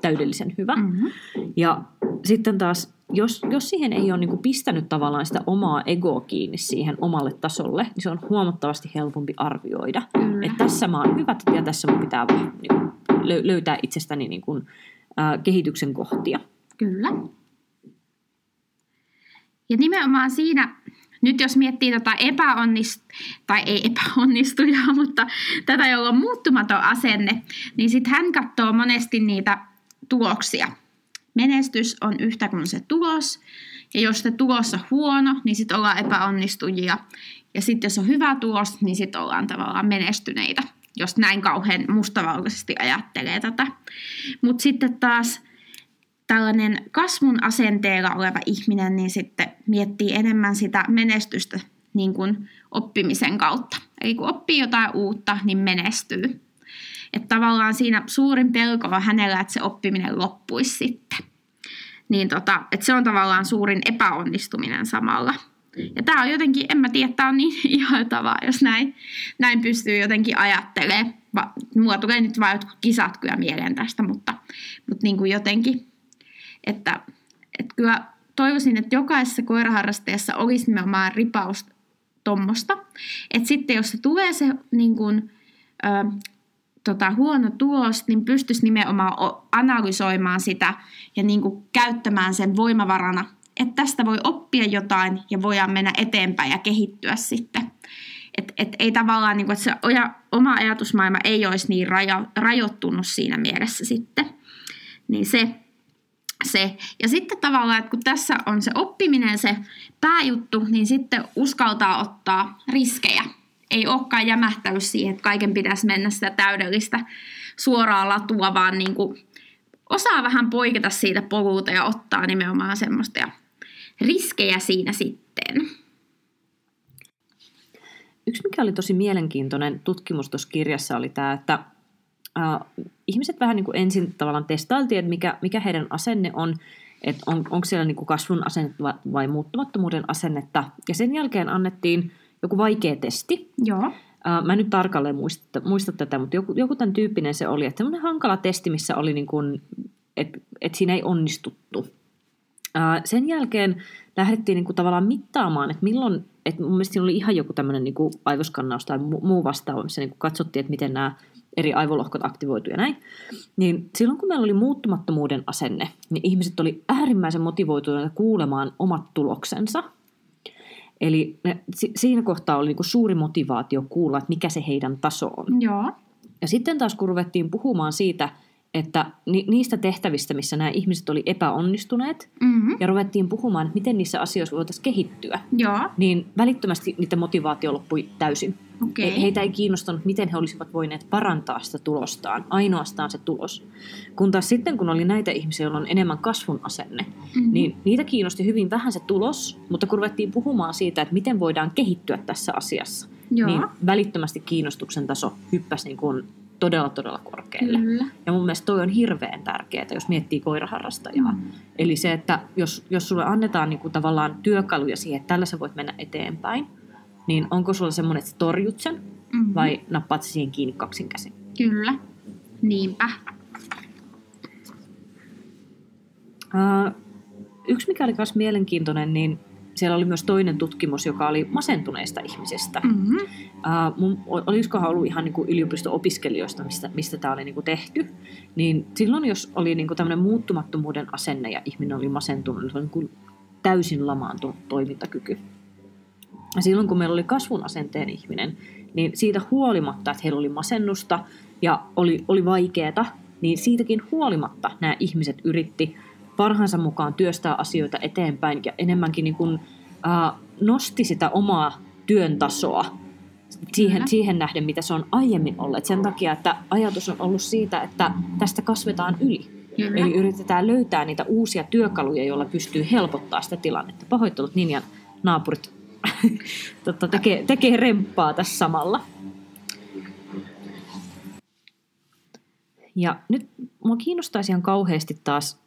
[SPEAKER 2] täydellisen hyvä.
[SPEAKER 1] Mm-hmm.
[SPEAKER 2] Ja sitten taas, jos, jos siihen ei ole niin kuin pistänyt tavallaan sitä omaa egoa kiinni siihen omalle tasolle, niin se on huomattavasti helpompi arvioida.
[SPEAKER 1] Kyllä.
[SPEAKER 2] Että tässä mä oon hyvä ja tässä mun pitää niin kuin lö- löytää itsestäni niin kuin, ää, kehityksen kohtia.
[SPEAKER 1] Kyllä. Ja nimenomaan siinä, nyt jos miettii tätä epäonnist, tai ei epäonnistujaa, mutta tätä, jolla on muuttumaton asenne, niin sitten hän katsoo monesti niitä tuloksia. Menestys on yhtä kuin se tulos, ja jos se tulos on huono, niin sitten ollaan epäonnistujia. Ja sitten jos on hyvä tulos, niin sitten ollaan tavallaan menestyneitä, jos näin kauhean mustavalkoisesti ajattelee tätä. Mutta sitten taas tällainen kasvun asenteella oleva ihminen niin sitten miettii enemmän sitä menestystä niin kuin oppimisen kautta. Eli kun oppii jotain uutta, niin menestyy. Että tavallaan siinä suurin pelko on hänellä, että se oppiminen loppuisi sitten. Niin tota, että se on tavallaan suurin epäonnistuminen samalla. Ja tämä on jotenkin, en mä tiedä, tämä on niin ihailtavaa, jos näin, näin pystyy jotenkin ajattelemaan. Va, mulla tulee nyt vain jotkut kisat kyllä mieleen tästä, mutta, mutta niin kuin jotenkin, että, että kyllä toivoisin, että jokaisessa koiraharrastajassa olisi nimenomaan ripaus tuommoista. Että sitten jos se tulee se niin kuin, ö, tota, huono tulos, niin pystyisi nimenomaan analysoimaan sitä ja niin kuin käyttämään sen voimavarana, että tästä voi oppia jotain ja voidaan mennä eteenpäin ja kehittyä sitten. Et, et ei tavallaan, niin kuin, että se oma ajatusmaailma ei olisi niin rajo, rajoittunut siinä mielessä sitten. Niin se, se. Ja sitten tavallaan, että kun tässä on se oppiminen se pääjuttu, niin sitten uskaltaa ottaa riskejä. Ei olekaan jämähtänyt siihen, että kaiken pitäisi mennä sitä täydellistä suoraa latua, vaan niin kuin osaa vähän poiketa siitä polulta ja ottaa nimenomaan semmoista ja riskejä siinä sitten.
[SPEAKER 2] Yksi, mikä oli tosi mielenkiintoinen tutkimus tuossa kirjassa, oli tämä, että äh, ihmiset vähän niin kuin ensin tavallaan testailtiin, että mikä, mikä heidän asenne on, että on, onko siellä niin kuin kasvun asennetta vai, muuttumattomuuden asennetta. Ja sen jälkeen annettiin joku vaikea testi.
[SPEAKER 1] Joo.
[SPEAKER 2] Mä en nyt tarkalleen muista, muista tätä, mutta joku, joku tämän tyyppinen se oli, että semmoinen hankala testi, missä oli niin kuin, että et siinä ei onnistuttu. Sen jälkeen lähdettiin niin kuin tavallaan mittaamaan, että milloin, että mun mielestä siinä oli ihan joku tämmöinen niin kuin aivoskannaus tai muu vastaava, missä niin kuin katsottiin, että miten nämä eri aivolohkot aktivoitu ja näin. Niin silloin kun meillä oli muuttumattomuuden asenne, niin ihmiset oli äärimmäisen motivoituneita kuulemaan omat tuloksensa. Eli ne, si, siinä kohtaa oli niinku suuri motivaatio kuulla, että mikä se heidän taso on.
[SPEAKER 1] Joo.
[SPEAKER 2] Ja sitten taas kun ruvettiin puhumaan siitä, että ni, niistä tehtävistä, missä nämä ihmiset oli epäonnistuneet,
[SPEAKER 1] Mm-hmm.
[SPEAKER 2] ja ruvettiin puhumaan, että miten niissä asioissa voitaisiin kehittyä,
[SPEAKER 1] Joo.
[SPEAKER 2] niin välittömästi niiden motivaatio loppui täysin. He- Heitä ei kiinnostanut, miten he olisivat voineet parantaa sitä tulostaan, ainoastaan se tulos. Kun taas sitten, kun oli näitä ihmisiä, joilla on enemmän kasvun asenne,
[SPEAKER 1] Mhm.
[SPEAKER 2] niin niitä kiinnosti hyvin vähän se tulos, mutta kun ruvettiin puhumaan siitä, että miten voidaan kehittyä tässä asiassa,
[SPEAKER 1] Joo.
[SPEAKER 2] niin välittömästi kiinnostuksen taso hyppäsi niin kuin todella, todella korkealle.
[SPEAKER 1] Kyllä.
[SPEAKER 2] Ja mun mielestä toi on hirveän tärkeää, jos miettii koiraharrastajaa.
[SPEAKER 1] Mm.
[SPEAKER 2] Eli se, että jos, jos sulle annetaan niin kuin tavallaan työkaluja siihen, että tällä sä voit mennä eteenpäin, niin onko sulla semmoinen, että torjut sen
[SPEAKER 1] Mm-hmm.
[SPEAKER 2] vai nappaat siihen kiinni kaksin käsin?
[SPEAKER 1] Kyllä. Niinpä.
[SPEAKER 2] Uh, yksi, mikä oli myös mielenkiintoinen, niin siellä oli myös toinen tutkimus, joka oli masentuneista ihmisistä.
[SPEAKER 1] Mm-hmm.
[SPEAKER 2] Uh, mun, olisikohan ollut ihan niin kuin yliopisto-opiskelijoista, mistä, mistä tämä oli niin kuin tehty, niin silloin jos oli niin kuin tämmöinen muuttumattomuuden asenne ja ihminen oli masentunut, niin se oli niin kuin täysin lamaantunut toimintakyky. Ja silloin kun meillä oli kasvun asenteen ihminen, niin siitä huolimatta, että heillä oli masennusta ja oli, oli vaikeaa, niin siitäkin huolimatta nämä ihmiset yritti parhaansa mukaan työstää asioita eteenpäin ja enemmänkin niin kuin, äh, nosti sitä omaa työn tasoa siihen,
[SPEAKER 1] Kyllä.
[SPEAKER 2] siihen nähden, mitä se on aiemmin ollut. Sen takia, että ajatus on ollut siitä, että tästä kasvetaan yli.
[SPEAKER 1] Kyllä.
[SPEAKER 2] Eli yritetään löytää niitä uusia työkaluja, joilla pystyy helpottaa sitä tilannetta. Pahoittelut Ninjan naapurit totta, tekee, tekee remppaa tässä samalla. Ja nyt mua kiinnostaisi ihan kauheasti taas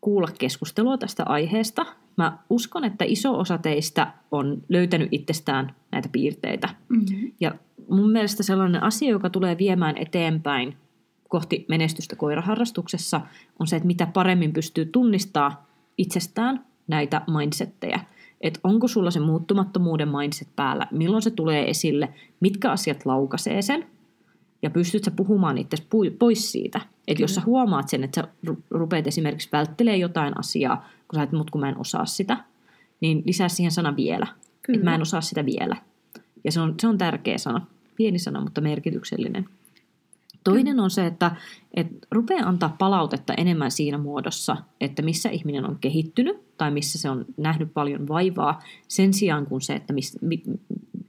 [SPEAKER 2] kuulla keskustelua tästä aiheesta. Mä uskon, että iso osa teistä on löytänyt itsestään näitä piirteitä.
[SPEAKER 1] Mm-hmm.
[SPEAKER 2] Ja mun mielestä sellainen asia, joka tulee viemään eteenpäin kohti menestystä koiraharrastuksessa, on se, että mitä paremmin pystyy tunnistaa itsestään näitä mindsettejä. Että onko sulla se muuttumattomuuden mindset päällä, milloin se tulee esille, mitkä asiat laukaisee sen, ja pystyt sä puhumaan itse pois siitä. Että jos sä huomaat sen, että sä rupeat esimerkiksi välttelee jotain asiaa, kun sä et, mut kun mä en osaa sitä, niin lisää siihen sana vielä. Että mä en osaa sitä vielä. Ja se on, se on tärkeä sana. Pieni sana, mutta merkityksellinen. Toinen on se, että, että rupeaa antaa palautetta enemmän siinä muodossa, että missä ihminen on kehittynyt tai missä se on nähnyt paljon vaivaa, sen sijaan kuin se, että miss,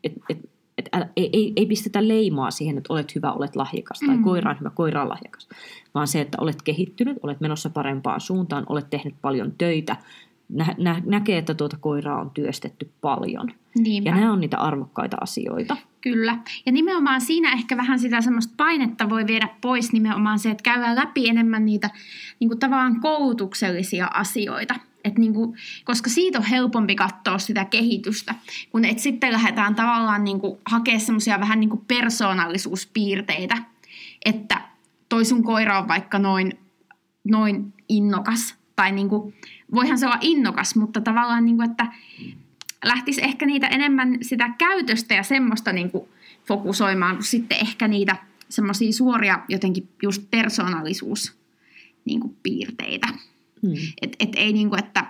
[SPEAKER 2] et, et, et älä, ei, ei, ei pistetä leimaa siihen, että olet hyvä, olet lahjakas tai mm. koira on hyvä, koira on lahjakas, vaan se, että olet kehittynyt, olet menossa parempaan suuntaan, olet tehnyt paljon töitä, nä, nä, näkee, että tuota koiraa on työstetty paljon.
[SPEAKER 1] Niinpä.
[SPEAKER 2] Ja nämä on niitä arvokkaita asioita.
[SPEAKER 1] Kyllä. Ja nimenomaan siinä ehkä vähän sitä semmoista painetta voi viedä pois nimenomaan se, että käydään läpi enemmän niitä niin kuin tavallaan koulutuksellisia asioita. Et niin kuin, koska siitä on helpompi katsoa sitä kehitystä, kun et sitten lähdetään tavallaan niin kuin hakemaan semmoisia vähän niin kuin persoonallisuuspiirteitä, että toi sun koira on vaikka noin, noin innokas, tai niin kuin, voihan se olla innokas, mutta tavallaan, niin kuin, että lähtisi ehkä niitä enemmän sitä käytöstä ja semmoista niin kuin fokusoimaan, kuin sitten ehkä niitä semmoisia suoria jotenkin just persoonallisuus niin kuin piirteitä.
[SPEAKER 2] Hmm.
[SPEAKER 1] Et, et ei niin kuin, että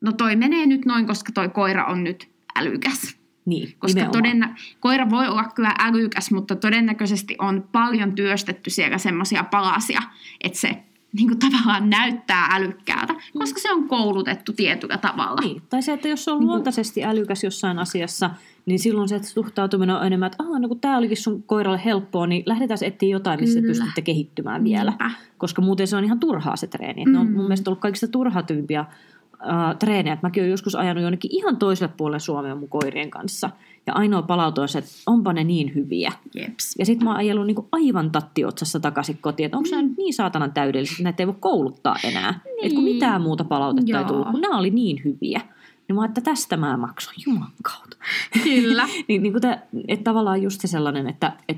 [SPEAKER 1] no toi menee nyt noin, koska toi koira on nyt älykäs.
[SPEAKER 2] Niin,
[SPEAKER 1] Koska todennä, koira voi olla kyllä älykäs, mutta todennäköisesti on paljon työstetty siellä semmoisia palasia, että se niin kuin tavallaan näyttää älykkäältä, koska se on koulutettu tietyllä tavalla.
[SPEAKER 2] Niin. Tai se, että jos se on luontaisesti älykäs jossain asiassa, niin silloin se suhtautuminen on enemmän, että no kun tämä olikin sun koiralle helppoa, niin lähdetään etsiä jotain, missä
[SPEAKER 1] Kyllä.
[SPEAKER 2] pystytte kehittymään vielä.
[SPEAKER 1] Niinpä.
[SPEAKER 2] Koska muuten se on ihan turhaa se treeni. Mm. Ne on mun mielestä ollut kaikista turhatyyppiä äh, treenejä. Mäkin olen joskus ajanut jonnekin ihan toiselle puolelle Suomea mun koirien kanssa. Ja ainoa palaute on se, että onpa ne niin hyviä.
[SPEAKER 1] Jeps.
[SPEAKER 2] Ja sitten mä oon ajellut niinku aivan tattiotsassa takaisin kotiin, että onko nämä nyt niin saatanan täydelliset, että näitä ei voi kouluttaa enää. Niin. Et kun
[SPEAKER 1] Niin.
[SPEAKER 2] mitään muuta palautetta
[SPEAKER 1] Joo.
[SPEAKER 2] ei tullut, kun nämä oli niin hyviä. Niin mä että tästä mä maksan Jumalan kautta.
[SPEAKER 1] Kyllä.
[SPEAKER 2] niin, niin että et tavallaan just se sellainen, että et,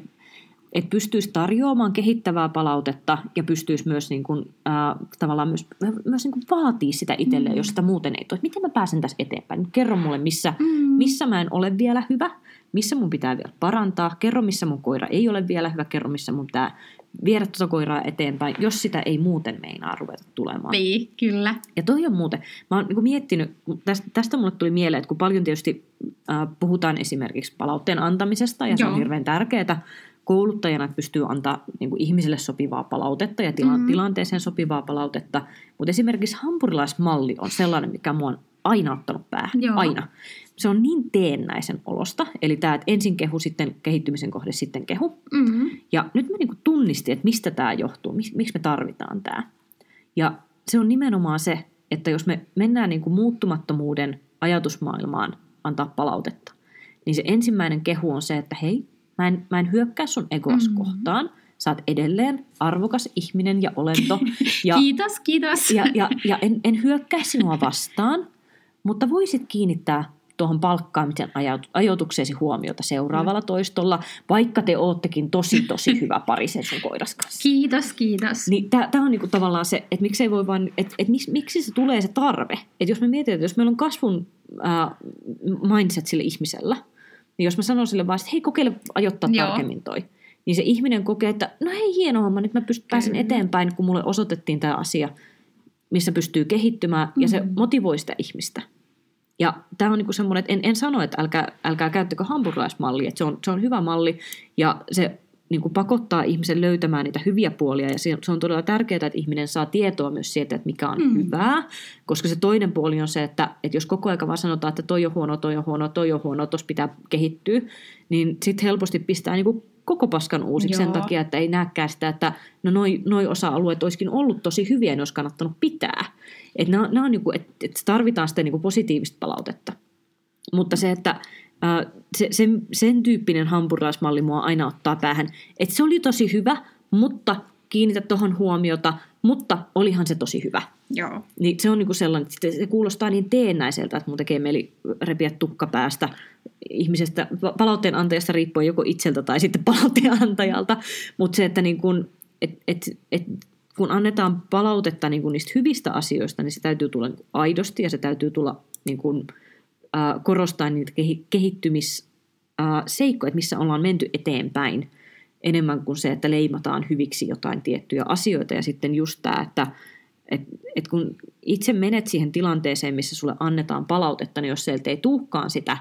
[SPEAKER 2] et pystyisi tarjoamaan kehittävää palautetta ja pystyisi myös niin kuin, äh, tavallaan myös, myös niin kuin vaatii sitä itselleen, mm. jos sitä muuten ei tule. Että Miten mä pääsen tässä eteenpäin? Kerro mulle, missä,
[SPEAKER 1] Mm.
[SPEAKER 2] missä mä en ole vielä hyvä, missä mun pitää vielä parantaa. Kerro, missä mun koira ei ole vielä hyvä. Kerro, missä mun pitää viedä tuota koiraa eteenpäin, jos sitä ei muuten meinaa ruveta tulemaan.
[SPEAKER 1] Niin, kyllä.
[SPEAKER 2] Ja toi on muuten, mä oon niin miettinyt, tästä, tästä mulle tuli mieleen, että kun paljon tietysti äh, puhutaan esimerkiksi palautteen antamisesta, ja se on
[SPEAKER 1] Joo.
[SPEAKER 2] hirveän tärkeää kouluttajana, että pystyy antaa niin kuin ihmiselle sopivaa palautetta ja tila-
[SPEAKER 1] Mhm.
[SPEAKER 2] tilanteeseen sopivaa palautetta, mutta esimerkiksi hampurilaismalli on sellainen, mikä mua on aina ottanut päähän,
[SPEAKER 1] Joo.
[SPEAKER 2] aina. Se on niin teennäisen olosta, eli tämä, että ensin kehu, sitten kehittymisen kohde, sitten kehu.
[SPEAKER 1] Mm-hmm.
[SPEAKER 2] Ja nyt mä niin tunnistin, että mistä tämä johtuu, mik- miksi me tarvitaan tämä. Ja se on nimenomaan se, että jos me mennään niin kuin muuttumattomuuden ajatusmaailmaan antaa palautetta, niin se ensimmäinen kehu on se, että hei, mä en, mä en hyökkää sun egoas
[SPEAKER 1] Mm.
[SPEAKER 2] kohtaan. Sä oot edelleen arvokas ihminen ja olento. Ja,
[SPEAKER 1] Kiitos, kiitos.
[SPEAKER 2] ja, ja, ja en, en hyökkää sinua vastaan, mutta voisit kiinnittää tuohon palkkaamisen ajoitukseesi huomiota seuraavalla toistolla, vaikka te oottekin tosi tosi hyvä pari sen sun koiras kanssa.
[SPEAKER 1] Kiitos, kiitos.
[SPEAKER 2] Niin tämä on niinku tavallaan se, että miksei voi vaan, että et miksi, miksi se tulee se tarve. Että jos me mietitään, että jos meillä on kasvun ää, mindset sille ihmisellä, niin jos mä sanon sille vaan, että hei kokeile ajoittaa
[SPEAKER 1] Joo.
[SPEAKER 2] tarkemmin toi, niin se ihminen kokee, että no hei hieno homma, nyt mä pyst- pääsen
[SPEAKER 1] Kyllä.
[SPEAKER 2] eteenpäin, kun mulle osoitettiin tämä asia, missä pystyy kehittymään, ja se
[SPEAKER 1] Mhm.
[SPEAKER 2] motivoi sitä ihmistä. Ja tämä on niinku semmoinen, että en, en sano, että älkää, älkää käyttäkö hampurilaismallia, että se on, se on hyvä malli, ja se niin kuin pakottaa ihmisen löytämään niitä hyviä puolia ja se on todella tärkeää, että ihminen saa tietoa myös siitä, että mikä on
[SPEAKER 1] Mm.
[SPEAKER 2] hyvää, koska se toinen puoli on se, että, että jos koko ajan vaan sanotaan, että toi on huono, toi on huono, toi on huono, tuossa pitää kehittyä, niin sitten helposti pistää niin kuin koko paskan uusiksi sen
[SPEAKER 1] Joo.
[SPEAKER 2] takia, että ei näkään sitä, että no noi, noi osa-alueet olisikin ollut tosi hyviä, ne olisi kannattanut pitää. Että on niin että, että tarvitaan sitä niin kuin positiivista palautetta. Mutta se, että se, sen, sen tyyppinen hampurilaismalli mua aina ottaa päähän. Että se oli tosi hyvä, mutta kiinnitä tuohon huomiota, mutta olihan se tosi hyvä.
[SPEAKER 1] Joo.
[SPEAKER 2] Niin se on niinku sellainen, että se kuulostaa niin teennäiseltä, että mun tekee mieli repiä tukka päästä ihmisestä, palautteen antajasta riippuen joko itseltä tai sitten palautteen antajalta. Mutta se, että niin kun, et, et, et, kun annetaan palautetta niin kun niistä hyvistä asioista, niin se täytyy tulla niin aidosti ja se täytyy tulla niin kun, äh, korostaa niitä kehittymisseikkoja, että missä ollaan menty eteenpäin enemmän kuin se, että leimataan hyviksi jotain tiettyjä asioita. Ja sitten just tämä, että et, et kun itse menet siihen tilanteeseen, missä sulle annetaan palautetta, niin jos sieltä ei tuhkaan sitä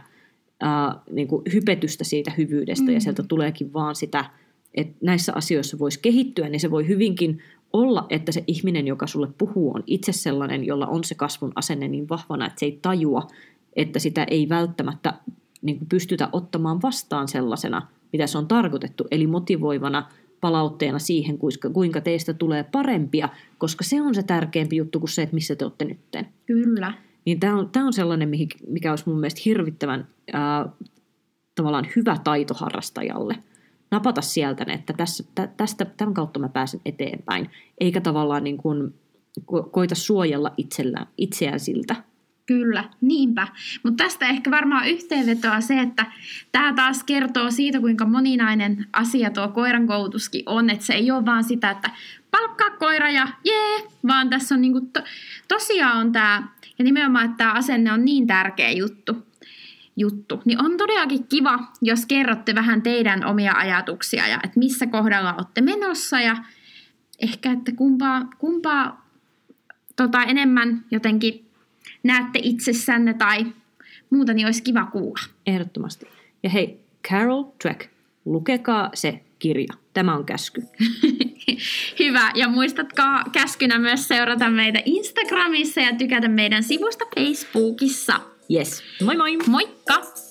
[SPEAKER 2] ää, niin kuin hypetystä siitä hyvyydestä mm. ja sieltä tuleekin vaan sitä, että näissä asioissa voisi kehittyä, niin se voi hyvinkin olla, että se ihminen, joka sulle puhuu, on itse sellainen, jolla on se kasvun asenne niin vahvana, että se ei tajua, että sitä ei välttämättä niin kuin pystytä ottamaan vastaan sellaisena, mitä se on tarkoitettu, eli motivoivana palautteena siihen, kuinka teistä tulee parempia, koska se on se tärkeämpi juttu kuin se, että missä te olette nytten.
[SPEAKER 1] Kyllä.
[SPEAKER 2] Niin tämä on, tämä on sellainen, mikä olisi mun mielestä hirvittävän ää, tavallaan hyvä taito harrastajalle. Napata sieltä että tässä, tästä, tämän kautta mä pääsen eteenpäin, eikä tavallaan niin kuin koita suojella itsellään, itseään siltä.
[SPEAKER 1] Kyllä, niinpä. Mutta tästä ehkä varmaan yhteenvetoa se, että tämä taas kertoo siitä, kuinka moninainen asia tuo koiran koulutuskin on. Että se ei ole vaan sitä, että palkkaa koira ja jee, vaan tässä on niinku to, tosiaan on tämä, ja nimenomaan, että tämä asenne on niin tärkeä juttu, juttu, niin on todellakin kiva, jos kerrotte vähän teidän omia ajatuksia ja että missä kohdalla olette menossa ja ehkä, että kumpaa, kumpaa tota, enemmän jotenkin näette itsessänne tai muuta, niin olisi kiva kuulla.
[SPEAKER 2] Ehdottomasti. Ja hei, Carol Dweck, lukekaa se kirja. Tämä on käsky.
[SPEAKER 1] Hyvä. Ja muistatkaa käskynä myös seurata meitä Instagramissa ja tykätä meidän sivusta Facebookissa.
[SPEAKER 2] Yes. Moi moi!
[SPEAKER 1] Moikka!